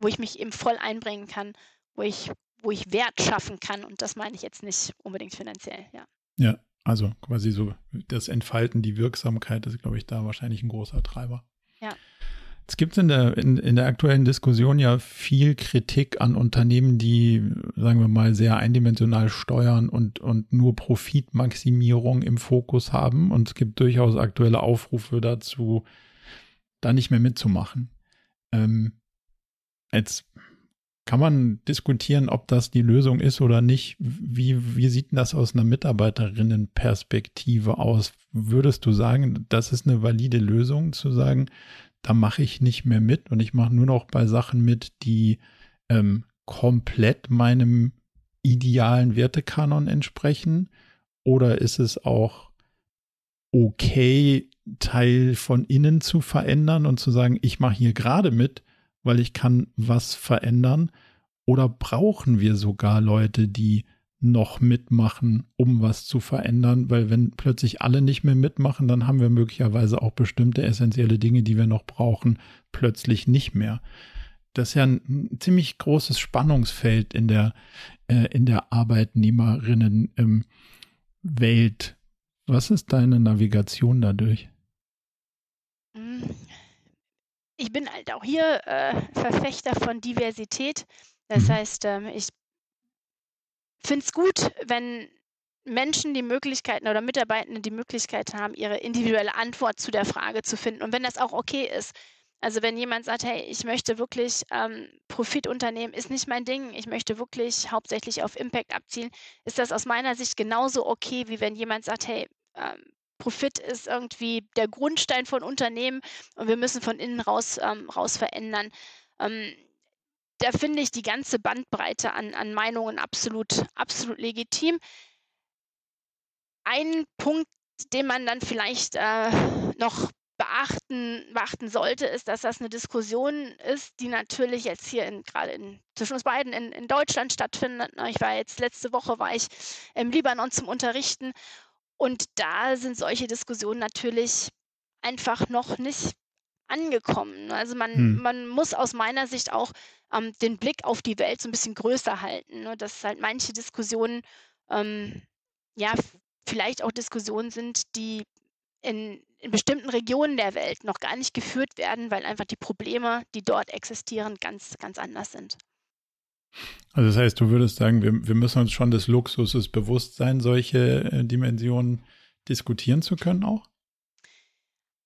Wo ich mich eben voll einbringen kann, wo ich, wo ich Wert schaffen kann und das meine ich jetzt nicht unbedingt finanziell, ja. Ja, also quasi so das Entfalten, die Wirksamkeit ist, glaube ich, da wahrscheinlich ein großer Treiber. Es gibt in der, in, in der aktuellen Diskussion ja viel Kritik an Unternehmen, die, sagen wir mal, sehr eindimensional steuern und, und nur Profitmaximierung im Fokus haben. Und es gibt durchaus aktuelle Aufrufe dazu, da nicht mehr mitzumachen. Ähm, jetzt kann man diskutieren, ob das die Lösung ist oder nicht. Wie, wie sieht das aus einer Mitarbeiterinnenperspektive aus? Würdest du sagen, das ist eine valide Lösung, zu sagen, da mache ich nicht mehr mit und ich mache nur noch bei Sachen mit, die ähm, komplett meinem idealen Wertekanon entsprechen? Oder ist es auch okay, Teil von innen zu verändern und zu sagen, ich mache hier gerade mit, weil ich kann was verändern? Oder brauchen wir sogar Leute, die noch mitmachen, um was zu verändern? Weil wenn plötzlich alle nicht mehr mitmachen, dann haben wir möglicherweise auch bestimmte essentielle Dinge, die wir noch brauchen, plötzlich nicht mehr. Das ist ja ein, ziemlich großes Spannungsfeld in der, äh, in der Arbeitnehmerinnen-Welt. Was ist deine Navigation dadurch? Hm ich bin halt auch hier äh, Verfechter von Diversität. Das mhm. heißt, ähm, ich finde es gut, wenn Menschen die Möglichkeiten oder Mitarbeitende die Möglichkeit haben, ihre individuelle Antwort zu der Frage zu finden. Und wenn das auch okay ist. Also wenn jemand sagt, hey, ich möchte wirklich ähm, Profitunternehmen, ist nicht mein Ding, ich möchte wirklich hauptsächlich auf Impact abzielen, ist das aus meiner Sicht genauso okay, wie wenn jemand sagt, hey, ähm, Profit ist irgendwie der Grundstein von Unternehmen und wir müssen von innen raus, ähm, raus verändern. Ähm, da finde ich die ganze Bandbreite an, an Meinungen absolut, absolut legitim. Ein Punkt, den man dann vielleicht äh, noch beachten, beachten sollte, ist, dass das eine Diskussion ist, die natürlich jetzt hier in, gerade in, zwischen uns beiden in, in Deutschland stattfindet. Ich war jetzt letzte Woche war ich im Libanon zum Unterrichten und da sind solche Diskussionen natürlich einfach noch nicht angekommen. Also man, hm. man muss aus meiner Sicht auch ähm, den Blick auf die Welt so ein bisschen größer halten. Ne? Dass halt manche Diskussionen ähm, ja vielleicht auch Diskussionen sind, die in, in bestimmten Regionen der Welt noch gar nicht geführt werden, weil einfach die Probleme, die dort existieren, ganz, ganz anders sind. Also das heißt, du würdest sagen, wir, wir müssen uns schon des Luxuses bewusst sein, solche äh, Dimensionen diskutieren zu können auch?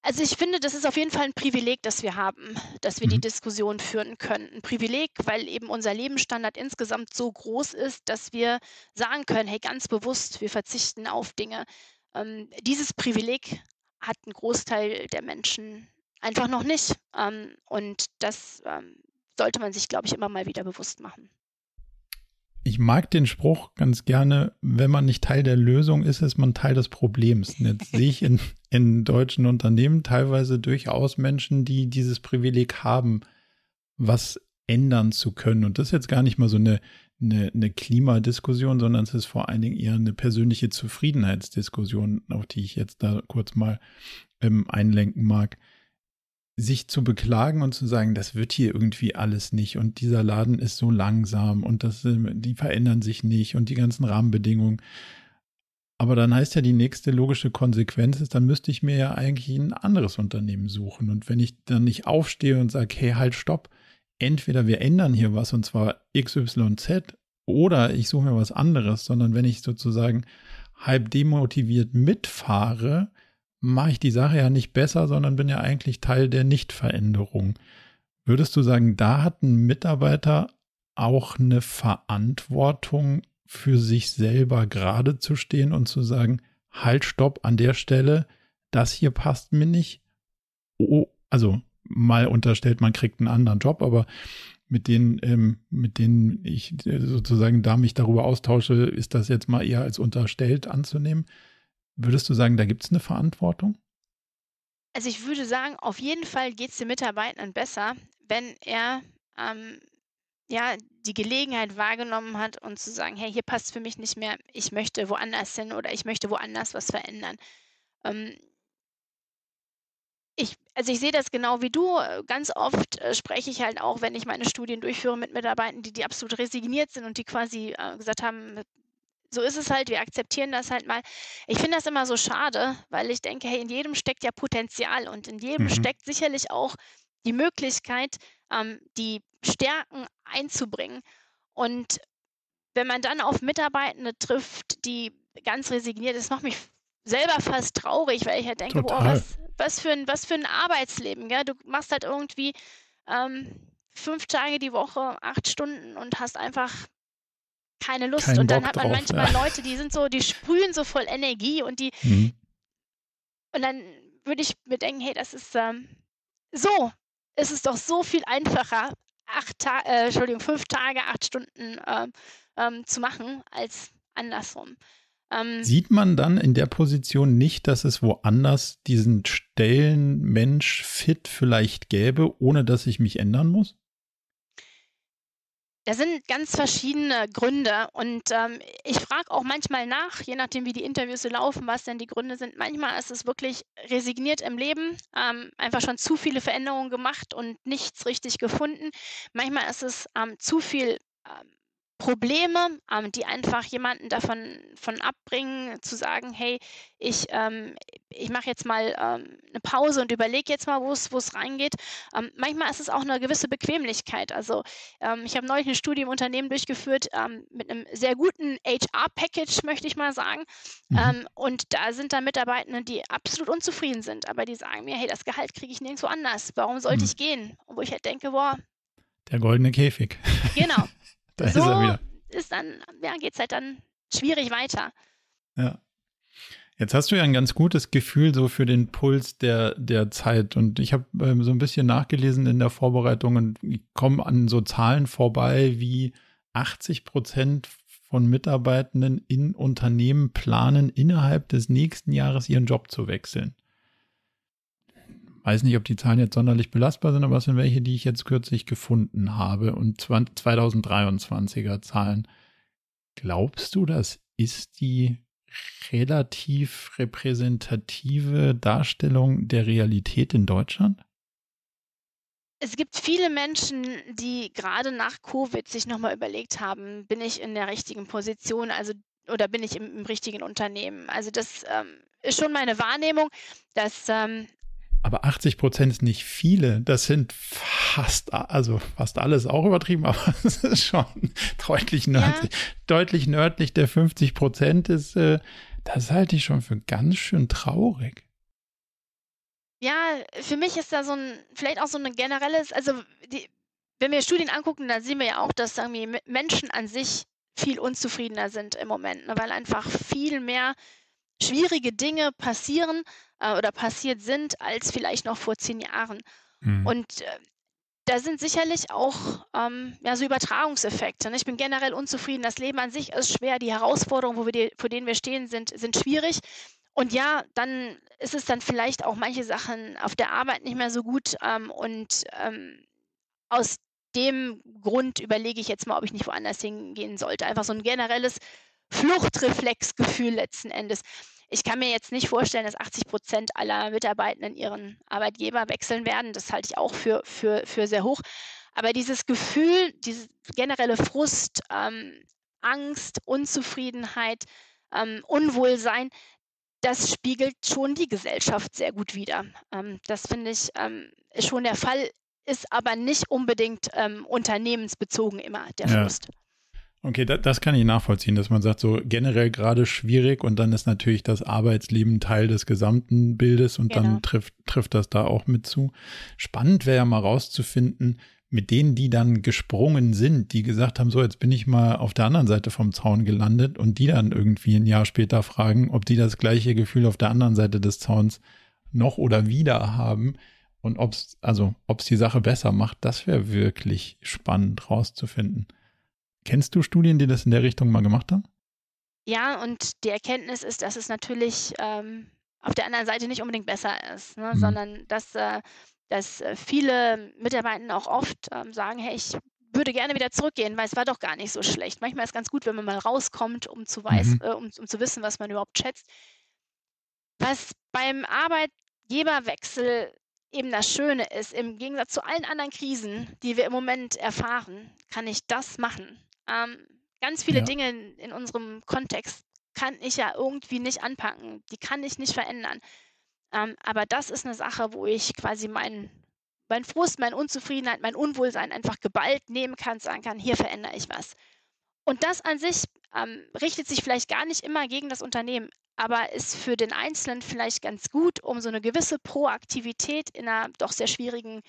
Also ich finde, das ist auf jeden Fall ein Privileg, das wir haben, dass wir mhm. die Diskussion führen können. Ein Privileg, weil eben unser Lebensstandard insgesamt so groß ist, dass wir sagen können, hey, ganz bewusst, wir verzichten auf Dinge. Ähm, dieses Privileg hat ein Großteil der Menschen einfach noch nicht. Ähm, und das ähm, sollte man sich, glaube ich, immer mal wieder bewusst machen. Ich mag den Spruch ganz gerne, wenn man nicht Teil der Lösung ist, ist man Teil des Problems. Und jetzt sehe ich in, in deutschen Unternehmen teilweise durchaus Menschen, die dieses Privileg haben, was ändern zu können. Und das ist jetzt gar nicht mal so eine, eine, eine Klimadiskussion, sondern es ist vor allen Dingen eher eine persönliche Zufriedenheitsdiskussion, auf die ich jetzt da kurz mal ähm, einlenken mag sich zu beklagen und zu sagen, das wird hier irgendwie alles nicht und dieser Laden ist so langsam und das, ähm, die verändern sich nicht und die ganzen Rahmenbedingungen. Aber dann heißt ja die nächste logische Konsequenz ist, dann müsste ich mir ja eigentlich ein anderes Unternehmen suchen. Und wenn ich dann nicht aufstehe und sage, hey, halt, stopp, entweder wir ändern hier was und zwar XYZ oder ich suche mir was anderes, sondern wenn ich sozusagen halb demotiviert mitfahre, mache ich die Sache ja nicht besser, sondern bin ja eigentlich Teil der Nichtveränderung. Würdest du sagen, da hat ein Mitarbeiter auch eine Verantwortung für sich selber gerade zu stehen und zu sagen, halt, stopp an der Stelle, das hier passt mir nicht. Oh, also mal unterstellt, man kriegt einen anderen Job, aber mit denen, ähm, mit denen ich sozusagen da mich darüber austausche, ist das jetzt mal eher als unterstellt anzunehmen. Würdest du sagen, da gibt es eine Verantwortung? Also ich würde sagen, auf jeden Fall geht es den Mitarbeitern besser, wenn er ähm, ja, die Gelegenheit wahrgenommen hat und zu sagen, hey, hier passt für mich nicht mehr, ich möchte woanders hin oder ich möchte woanders was verändern. Ähm, ich, also ich sehe das genau wie du. Ganz oft äh, spreche ich halt auch, wenn ich meine Studien durchführe mit Mitarbeitern, die, die absolut resigniert sind und die quasi äh, gesagt haben, so ist es halt, wir akzeptieren das halt mal. Ich finde das immer so schade, weil ich denke, hey, in jedem steckt ja Potenzial und in jedem mhm. steckt sicherlich auch die Möglichkeit, ähm, die Stärken einzubringen. Und wenn man dann auf Mitarbeitende trifft, die ganz resigniert, das macht mich selber fast traurig, weil ich halt denke, boah, was, was, für ein, was für ein Arbeitsleben. Gell? Du machst halt irgendwie ähm, fünf Tage die Woche, acht Stunden und hast einfach keine Lust. Kein und dann Bock hat man drauf, manchmal ja. Leute, die sind so, die sprühen so voll Energie und die mhm. und dann würde ich mir denken, hey, das ist ähm, so, es ist doch so viel einfacher, acht Tage, äh, Entschuldigung, fünf Tage, acht Stunden ähm, ähm, zu machen, als andersrum. Ähm, Sieht man dann in der Position nicht, dass es woanders diesen Stellenmensch fit vielleicht gäbe, ohne dass ich mich ändern muss? Da sind ganz verschiedene Gründe und ähm, ich frage auch manchmal nach, je nachdem wie die Interviews so laufen, was denn die Gründe sind. Manchmal ist es wirklich resigniert im Leben, ähm, einfach schon zu viele Veränderungen gemacht und nichts richtig gefunden. Manchmal ist es ähm, zu viel ähm, Probleme, ähm, die einfach jemanden davon von abbringen, zu sagen, hey, ich, ähm, ich mache jetzt mal ähm, eine Pause und überlege jetzt mal, wo es reingeht. Ähm, manchmal ist es auch eine gewisse Bequemlichkeit. Also ähm, ich habe neulich eine Studie im Unternehmen durchgeführt ähm, mit einem sehr guten HR-Package, möchte ich mal sagen. Mhm. und da sind da Mitarbeitende, die absolut unzufrieden sind, aber die sagen mir, hey, das Gehalt kriege ich nirgendwo anders. Warum sollte mhm. ich gehen? Und wo ich halt denke, boah. Der goldene Käfig. Genau. [LAUGHS] Da so ist er wieder. Ist dann, ja, geht es halt dann schwierig weiter. Ja. Jetzt hast du ja ein ganz gutes Gefühl so für den Puls der, der Zeit. Und ich habe ähm, so ein bisschen nachgelesen in der Vorbereitung und komme an so Zahlen vorbei, wie 80 Prozent von Mitarbeitenden in Unternehmen planen, innerhalb des nächsten Jahres ihren Job zu wechseln weiß nicht, ob die Zahlen jetzt sonderlich belastbar sind, aber es sind welche, die ich jetzt kürzlich gefunden habe und 2023er Zahlen. Glaubst du, das ist die relativ repräsentative Darstellung der Realität in Deutschland? Es gibt viele Menschen, die gerade nach Covid sich nochmal überlegt haben, bin ich in der richtigen Position, also oder bin ich im, im richtigen Unternehmen. Also das ähm, ist schon meine Wahrnehmung, dass ähm, aber 80 Prozent ist nicht viele. Das sind fast, also fast alles auch übertrieben, [LAUGHS] aber es ist schon deutlich nördlich. Ja. Deutlich nördlich der 50 Prozent ist, äh, das halte ich schon für ganz schön traurig. Ja, für mich ist da so ein, vielleicht auch so ein generelles, also die, wenn wir Studien angucken, dann sehen wir ja auch, dass irgendwie Menschen an sich viel unzufriedener sind im Moment, ne, weil einfach viel mehr schwierige Dinge passieren äh, oder passiert sind, als vielleicht noch vor zehn Jahren. Mhm. Und äh, da sind sicherlich auch ähm, ja, so Übertragungseffekte. Ne? Ich bin generell unzufrieden. Das Leben an sich ist schwer. Die Herausforderungen, wo wir die, vor denen wir stehen, sind, sind schwierig. Und ja, dann ist es dann vielleicht auch manche Sachen auf der Arbeit nicht mehr so gut. Ähm, und ähm, aus dem Grund überlege ich jetzt mal, ob ich nicht woanders hingehen sollte. Einfach so ein generelles Fluchtreflexgefühl letzten Endes. Ich kann mir jetzt nicht vorstellen, dass 80 Prozent aller Mitarbeitenden ihren Arbeitgeber wechseln werden. Das halte ich auch für, für, für sehr hoch. Aber dieses Gefühl, diese generelle Frust, ähm, Angst, Unzufriedenheit, ähm, Unwohlsein, das spiegelt schon die Gesellschaft sehr gut wider. Ähm, das finde ich ähm, schon der Fall, ist aber nicht unbedingt ähm, unternehmensbezogen immer der ja. Okay, da, das kann ich nachvollziehen, dass man sagt, so generell gerade schwierig und dann ist natürlich das Arbeitsleben Teil des gesamten Bildes und genau. dann trifft, trifft das da auch mit zu. Spannend wäre ja mal rauszufinden, mit denen, die dann gesprungen sind, die gesagt haben, so jetzt bin ich mal auf der anderen Seite vom Zaun gelandet und die dann irgendwie ein Jahr später fragen, ob die das gleiche Gefühl auf der anderen Seite des Zauns noch oder wieder haben und ob es also ob es die Sache besser macht, das wäre wirklich spannend rauszufinden. Kennst du Studien, die das in der Richtung mal gemacht haben? Ja, und die Erkenntnis ist, dass es natürlich ähm, auf der anderen Seite nicht unbedingt besser ist, ne? mhm. sondern dass äh, dass äh, viele Mitarbeiter auch oft ähm, sagen, hey, ich würde gerne wieder zurückgehen, weil es war doch gar nicht so schlecht. Manchmal ist es ganz gut, wenn man mal rauskommt, um zu, weiß, mhm. äh, um, um zu wissen, was man überhaupt schätzt. Was beim Arbeitgeberwechsel eben das Schöne ist, im Gegensatz zu allen anderen Krisen, die wir im Moment erfahren, kann ich das machen. Ähm, ganz viele ja. Dinge in, in unserem Kontext kann ich ja irgendwie nicht anpacken. Die kann ich nicht verändern. Ähm, aber das ist eine Sache, wo ich quasi meinen mein Frust, meine Unzufriedenheit, mein Unwohlsein einfach geballt nehmen kann, sagen kann, hier verändere ich was. Und das an sich ähm, richtet sich vielleicht gar nicht immer gegen das Unternehmen, aber ist für den Einzelnen vielleicht ganz gut, um so eine gewisse Proaktivität in einer doch sehr schwierigen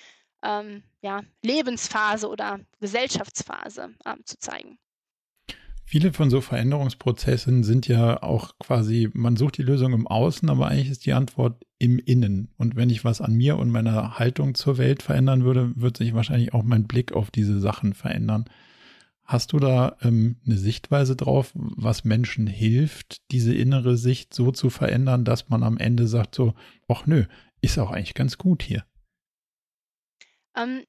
ähm, ja, Lebensphase oder Gesellschaftsphase ähm, zu zeigen. Viele von so Veränderungsprozessen sind ja auch quasi, man sucht die Lösung im Außen, aber eigentlich ist die Antwort im Innen. Und wenn ich was an mir und meiner Haltung zur Welt verändern würde, wird sich wahrscheinlich auch mein Blick auf diese Sachen verändern. Hast du da ähm, eine Sichtweise drauf, was Menschen hilft, diese innere Sicht so zu verändern, dass man am Ende sagt so, ach nö, ist auch eigentlich ganz gut hier? Ähm,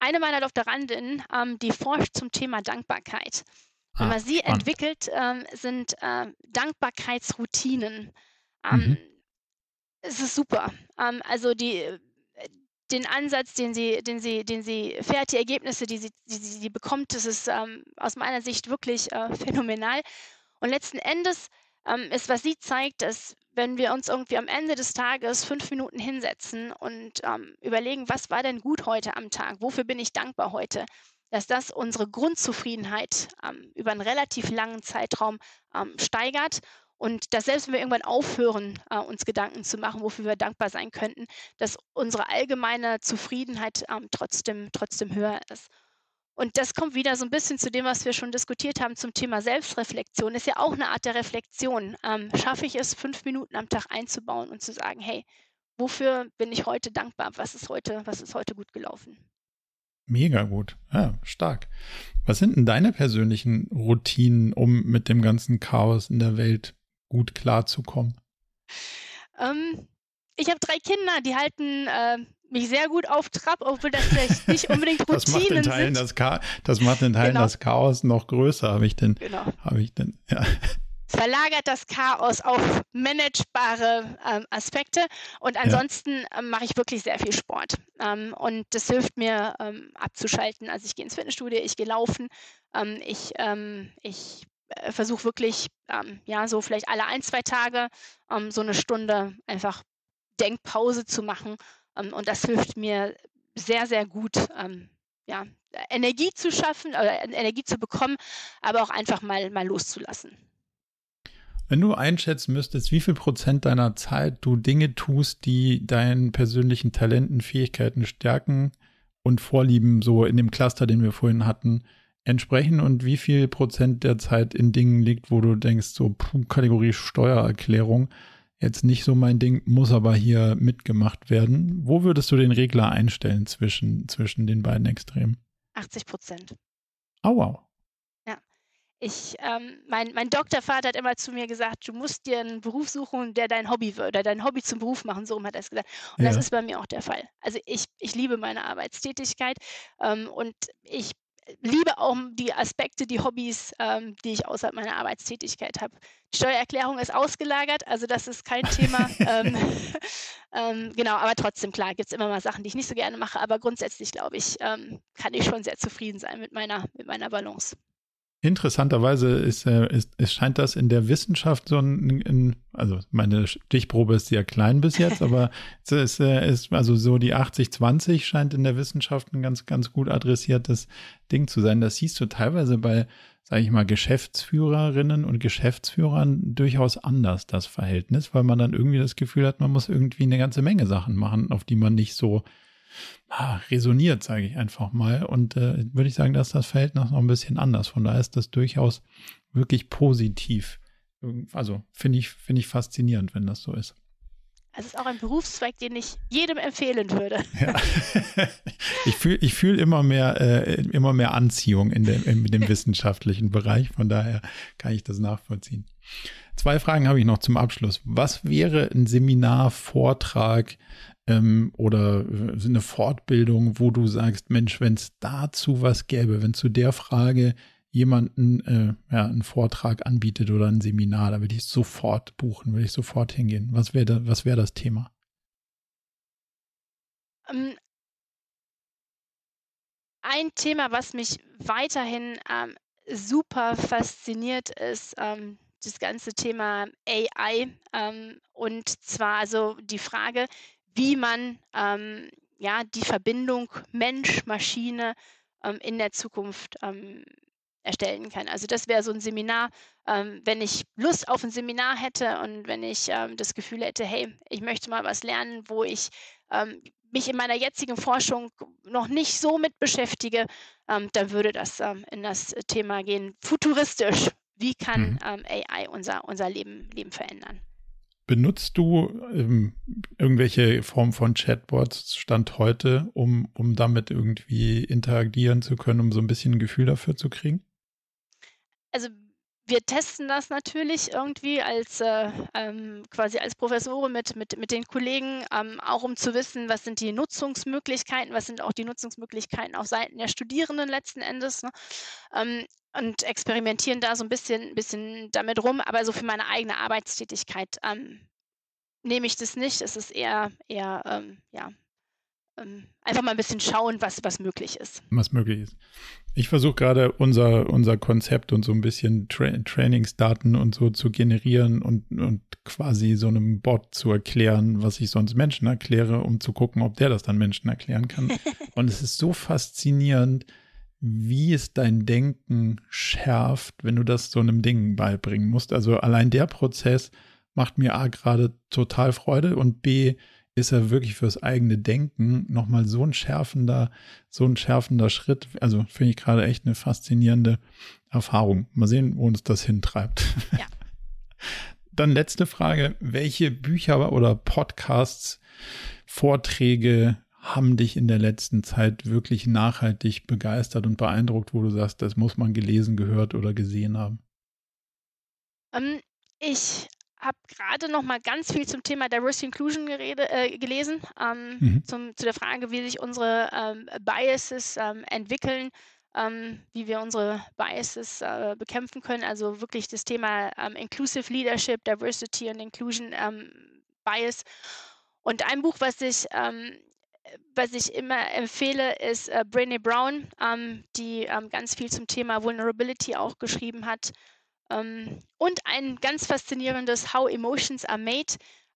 eine meiner Doktorandinnen, ähm, die forscht zum Thema Dankbarkeit. Ah, was sie spannend. entwickelt, ähm, sind äh, Dankbarkeitsroutinen. Ähm, mhm. Es ist super. Ähm, also die, den Ansatz, den sie, den sie, den sie fährt, die Ergebnisse, die sie, die sie bekommt, das ist ähm, aus meiner Sicht wirklich äh, [LAUGHS] phänomenal. Und letzten Endes ähm, ist, was sie zeigt, dass wenn wir uns irgendwie am Ende des Tages fünf Minuten hinsetzen und ähm, überlegen, was war denn gut heute am Tag, wofür bin ich dankbar heute, dass das unsere Grundzufriedenheit ähm, über einen relativ langen Zeitraum ähm, steigert und dass selbst wenn wir irgendwann aufhören, äh, uns Gedanken zu machen, wofür wir dankbar sein könnten, dass unsere allgemeine Zufriedenheit ähm, trotzdem, trotzdem höher ist. Und das kommt wieder so ein bisschen zu dem, was wir schon diskutiert haben zum Thema Selbstreflexion. Ist ja auch eine Art der Reflexion. Ähm, schaffe ich es, fünf Minuten am Tag einzubauen und zu sagen, hey, wofür bin ich heute dankbar? Was ist heute, was ist heute gut gelaufen? Mega gut. Ja, stark. Was sind denn deine persönlichen Routinen, um mit dem ganzen Chaos in der Welt gut klarzukommen? Ähm, ich habe drei Kinder, die halten äh, mich sehr gut auf Trab, obwohl das vielleicht nicht [LAUGHS] unbedingt Routinen das macht in Teilen sind. Das, Cha das macht in Teilen genau. das Chaos noch größer, habe ich denn. Genau. Habe ich denn, ja verlagert das Chaos auf managebare ähm, Aspekte. Und ansonsten ja. ähm, mache ich wirklich sehr viel Sport. Ähm, und das hilft mir ähm, abzuschalten. Also ich gehe ins Fitnessstudio, ich gehe laufen, ähm, ich, ähm, ich äh, versuche wirklich, ja, so vielleicht alle ein, zwei Tage so eine Stunde einfach Denkpause zu machen. Und das hilft mir sehr, sehr gut, ja, Energie zu schaffen oder Energie zu bekommen, aber auch einfach mal, mal loszulassen. Wenn du einschätzen müsstest, wie viel Prozent deiner Zeit du Dinge tust, die deinen persönlichen Talenten, Fähigkeiten, Stärken und Vorlieben so in dem Cluster, den wir vorhin hatten, entsprechen und wie viel Prozent der Zeit in Dingen liegt, wo du denkst, so Kategorie Steuererklärung, jetzt nicht so mein Ding, muss aber hier mitgemacht werden. Wo würdest du den Regler einstellen zwischen, zwischen den beiden Extremen? 80 Prozent. Oh, wow. Ja. Ich, ähm, mein, mein Doktorvater hat immer zu mir gesagt, du musst dir einen Beruf suchen, der dein Hobby wird, oder dein Hobby zum Beruf machen, so hat er es gesagt. Und ja. das ist bei mir auch der Fall. Also ich, ich liebe meine Arbeitstätigkeit ähm, und ich liebe auch die Aspekte, die Hobbys, ähm, die ich außerhalb meiner Arbeitstätigkeit habe. Die Steuererklärung ist ausgelagert, also das ist kein Thema. [LAUGHS] ähm, [LAUGHS] ähm, genau, aber trotzdem, klar, gibt es immer mal Sachen, die ich nicht so gerne mache, aber grundsätzlich, glaube ich, ähm, kann ich schon sehr zufrieden sein mit meiner, mit meiner Balance. Interessanterweise ist, äh, ist, es scheint das in der Wissenschaft so ein, ein, also meine Stichprobe ist sehr klein bis jetzt, [LAUGHS] aber es ist, äh, ist also so die 80-20 scheint in der Wissenschaft ein ganz, ganz gut adressiertes Ding zu sein. Das siehst du teilweise bei, sage ich mal, Geschäftsführerinnen und Geschäftsführern durchaus anders, das Verhältnis, weil man dann irgendwie das Gefühl hat, man muss irgendwie eine ganze Menge Sachen machen, auf die man nicht so ah, resoniert, sage ich einfach mal. Und äh, würde ich sagen, dass das Verhältnis noch ein bisschen anders. Von daher ist das durchaus wirklich positiv. Also finde ich, finde ich faszinierend, wenn das so ist. Es ist auch ein Berufszweig, den ich jedem empfehlen würde. Ja. [LAUGHS] Ich fühle ich fühl immer, mehr, äh, immer mehr Anziehung in dem, in dem wissenschaftlichen Bereich. Von daher kann ich das nachvollziehen. Zwei Fragen habe ich noch zum Abschluss. Was wäre ein Seminar, Vortrag, ähm, oder äh, eine Fortbildung, wo du sagst, Mensch, wenn es dazu was gäbe, wenn zu der Frage jemanden äh, ja, einen Vortrag anbietet oder ein Seminar, da würde ich sofort buchen, würde ich sofort hingehen. Was wäre da, was das Thema? Ähm, ein Thema, was mich weiterhin ähm, super fasziniert, ist ähm, das ganze Thema AI. Ähm, und zwar also die Frage, wie man ähm, ja, die Verbindung Mensch-Maschine ähm, in der Zukunft ähm, erstellen kann. Also das wäre so ein Seminar, ähm, wenn ich Lust auf ein Seminar hätte und wenn ich ähm, das Gefühl hätte, hey, ich möchte mal was lernen, wo ich ähm, mich in meiner jetzigen Forschung noch nicht so mit beschäftige, dann würde das in das Thema gehen, futuristisch. Wie kann mhm. AI unser, unser Leben, Leben verändern? Benutzt du ähm, irgendwelche Form von Chatbots Stand heute, um, um damit irgendwie interagieren zu können, um so ein bisschen ein Gefühl dafür zu kriegen? Also wir testen das natürlich irgendwie als äh, ähm, quasi als Professoren mit, mit, mit den Kollegen, ähm, auch um zu wissen, was sind die Nutzungsmöglichkeiten, was sind auch die Nutzungsmöglichkeiten auf Seiten der Studierenden letzten Endes. Ne? Ähm, und experimentieren da so ein bisschen, bisschen damit rum. Aber so für meine eigene Arbeitstätigkeit ähm, nehme ich das nicht. Es ist eher, eher ähm, ja, ähm, einfach mal ein bisschen schauen, was, was möglich ist. Was möglich ist. Ich versuche gerade unser, unser Konzept und so ein bisschen Tra Trainingsdaten und so zu generieren und, und quasi so einem Bot zu erklären, was ich sonst Menschen erkläre, um zu gucken, ob der das dann Menschen erklären kann. [LAUGHS] und es ist so faszinierend, wie es dein Denken schärft, wenn du das so einem Ding beibringen musst. Also allein der Prozess macht mir A gerade total Freude und B ist er wirklich fürs eigene Denken nochmal so ein schärfender, so ein schärfender Schritt. Also finde ich gerade echt eine faszinierende Erfahrung. Mal sehen, wo uns das hintreibt. Ja. [LAUGHS] Dann letzte Frage. Welche Bücher oder Podcasts, Vorträge haben dich in der letzten Zeit wirklich nachhaltig begeistert und beeindruckt, wo du sagst, das muss man gelesen, gehört oder gesehen haben? Ähm, ich habe gerade noch mal ganz viel zum Thema Diversity Inclusion gerede, äh, gelesen, ähm, mhm. zum, zu der Frage, wie sich unsere ähm, Biases ähm, entwickeln, ähm, wie wir unsere Biases äh, bekämpfen können. Also wirklich das Thema ähm, Inclusive Leadership, Diversity und Inclusion Bias. Und ein Buch, was ich was ich immer empfehle, ist äh, Brené Brown, ähm, die ähm, ganz viel zum Thema Vulnerability auch geschrieben hat. Ähm, und ein ganz faszinierendes How Emotions Are Made,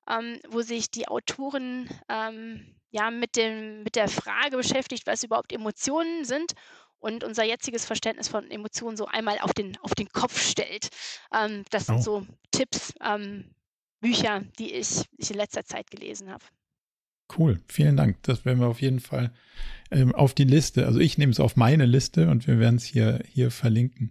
ähm, wo sich die Autoren ähm, ja, mit, dem, mit der Frage beschäftigt, was überhaupt Emotionen sind und unser jetziges Verständnis von Emotionen so einmal auf den, auf den Kopf stellt. Ähm, das sind oh. so Tipps, Bücher, die ich, ich in letzter Zeit gelesen habe. Cool, vielen Dank. Das werden wir auf jeden Fall ähm, auf die Liste. Also ich nehme es auf meine Liste und wir werden es hier, hier verlinken.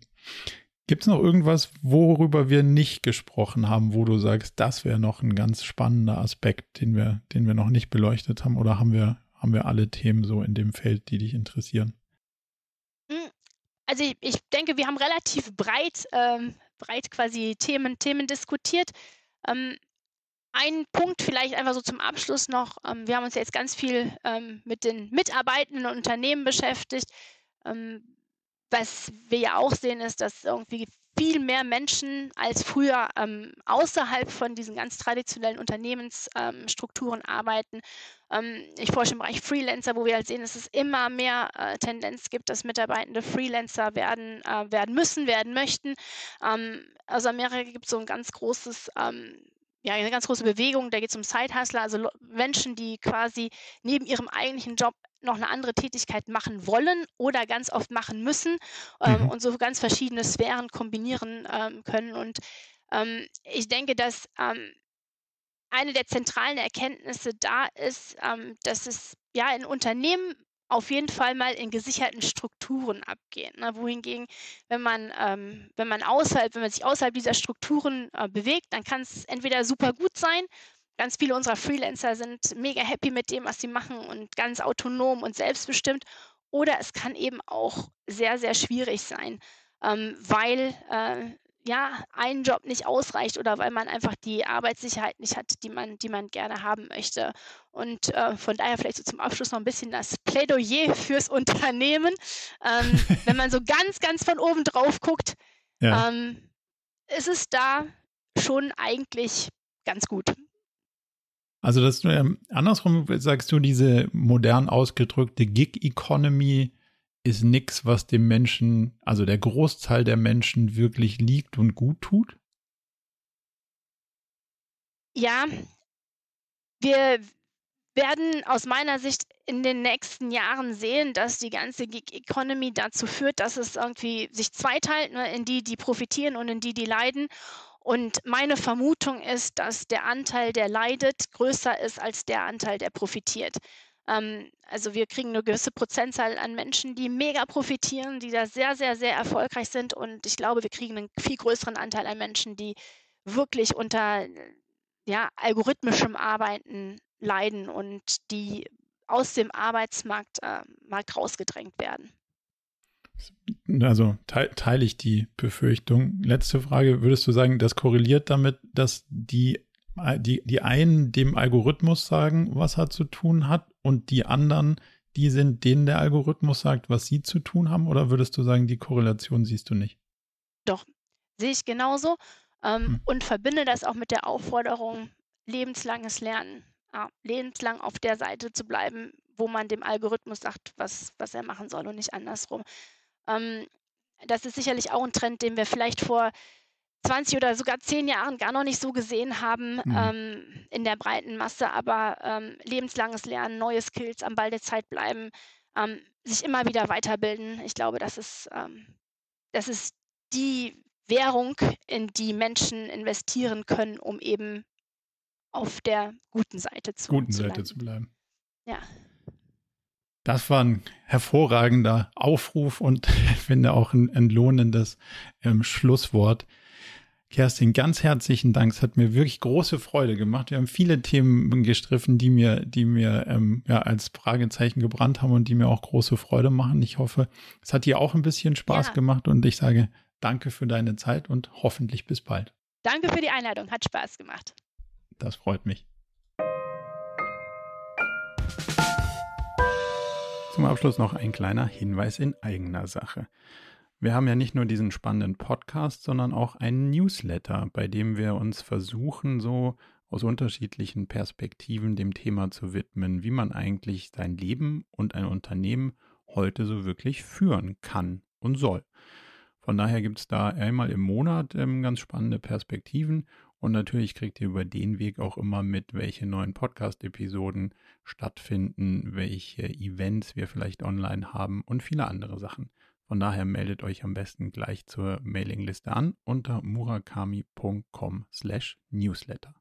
Gibt es noch irgendwas, worüber wir nicht gesprochen haben, wo du sagst, das wäre noch ein ganz spannender Aspekt, den wir, den wir noch nicht beleuchtet haben? Oder haben wir, haben wir alle Themen so in dem Feld, die dich interessieren? Hm, also ich, ich denke, wir haben relativ breit, ähm, breit quasi Themen, Themen diskutiert. Ähm, ein Punkt vielleicht einfach so zum Abschluss noch. Ähm, wir haben uns jetzt ganz viel ähm, mit den mitarbeitenden Unternehmen beschäftigt. Was wir ja auch sehen, ist, dass irgendwie viel mehr Menschen als früher ähm, außerhalb von diesen ganz traditionellen Unternehmensstrukturen ähm, arbeiten. Ähm, ich forsche im Bereich Freelancer, wo wir halt sehen, dass es immer mehr äh, Tendenz gibt, dass Mitarbeitende Freelancer werden, äh, werden müssen, werden möchten. Aus Amerika gibt es so ein ganz großes ähm, ja, eine ganz große Bewegung, da geht es um Side-Hustler, also Menschen, die quasi neben ihrem eigentlichen Job noch eine andere Tätigkeit machen wollen oder ganz oft machen müssen ähm, mhm. und so ganz verschiedene Sphären kombinieren ähm, können. Und ähm, ich denke, dass ähm, eine der zentralen Erkenntnisse da ist, ähm, dass es ja in Unternehmen auf jeden Fall mal in gesicherten Strukturen abgehen. Ne? Wohingegen, wenn man, ähm, wenn man außerhalb, wenn man sich außerhalb dieser Strukturen äh, bewegt, dann kann es entweder super gut sein Ganz viele unserer Freelancer sind mega happy mit dem, was sie machen und ganz autonom und selbstbestimmt. Oder es kann eben auch sehr, sehr schwierig sein, ähm, weil äh, ja ein Job nicht ausreicht oder weil man einfach die Arbeitssicherheit nicht hat, die man, die man gerne haben möchte. Und äh, von daher vielleicht so zum Abschluss noch ein bisschen das Plädoyer fürs Unternehmen. Ähm, [LAUGHS] wenn man so ganz, ganz von oben drauf guckt, ja. ähm, ist es da schon eigentlich ganz gut. Also das ähm, andersrum sagst du, diese modern ausgedrückte Gig-Economy ist nichts, was dem Menschen, also der Großteil der Menschen wirklich liegt und gut tut? Ja, wir werden aus meiner Sicht in den nächsten Jahren sehen, dass die ganze Gig Economy dazu führt, dass es irgendwie sich zweiteilt, ne, in die, die profitieren und in die, die leiden. Und meine Vermutung ist, dass der Anteil, der leidet, größer ist als der Anteil, der profitiert. Ähm, also wir kriegen eine gewisse Prozentzahl an Menschen, die mega profitieren, die da sehr, sehr, sehr erfolgreich sind. Und ich glaube, wir kriegen einen viel größeren Anteil an Menschen, die wirklich unter ja, algorithmischem Arbeiten leiden und die aus dem Arbeitsmarkt äh, rausgedrängt werden. Also te teile ich die Befürchtung. Letzte Frage, würdest du sagen, das korreliert damit, dass die, die, die einen dem Algorithmus sagen, was er zu tun hat und die anderen, die sind, denen der Algorithmus sagt, was sie zu tun haben? Oder würdest du sagen, die Korrelation siehst du nicht? Doch, sehe ich genauso ähm, hm. und verbinde das auch mit der Aufforderung, lebenslanges Lernen, ja, lebenslang auf der Seite zu bleiben, wo man dem Algorithmus sagt, was, was er machen soll und nicht andersrum. Ähm, das ist sicherlich auch ein Trend, den wir vielleicht vor 20 oder sogar 10 Jahren gar noch nicht so gesehen haben mhm. ähm, in der breiten Masse, aber ähm, lebenslanges Lernen, neue Skills, am Ball der Zeit bleiben, ähm, sich immer wieder weiterbilden. Ich glaube, das ist, ähm, das ist die Währung, in die Menschen investieren können, um eben auf der guten Seite zu, guten zu Seite zu bleiben. Ja. Das war ein hervorragender Aufruf und [LAUGHS] ich finde auch ein entlohnendes ähm, Schlusswort. Kerstin, ganz herzlichen Dank. Es hat mir wirklich große Freude gemacht. Wir haben viele Themen gestriffen, die mir, die mir ähm, ja, als Fragezeichen gebrannt haben und die mir auch große Freude machen. Ich hoffe, es hat dir auch ein bisschen Spaß ja. gemacht und ich sage danke für deine Zeit und hoffentlich bis bald. Danke für die Einladung. Hat Spaß gemacht. Das freut mich. Zum Abschluss noch ein kleiner Hinweis in eigener Sache. Wir haben ja nicht nur diesen spannenden Podcast, sondern auch einen Newsletter, bei dem wir uns versuchen, so aus unterschiedlichen Perspektiven dem Thema zu widmen, wie man eigentlich sein Leben und ein Unternehmen heute so wirklich führen kann und soll. Von daher gibt es da einmal im Monat ähm, ganz spannende Perspektiven und natürlich kriegt ihr über den Weg auch immer mit, welche neuen Podcast-Episoden stattfinden, welche Events wir vielleicht online haben und viele andere Sachen. Von daher meldet euch am besten gleich zur Mailingliste an unter murakami.com/newsletter.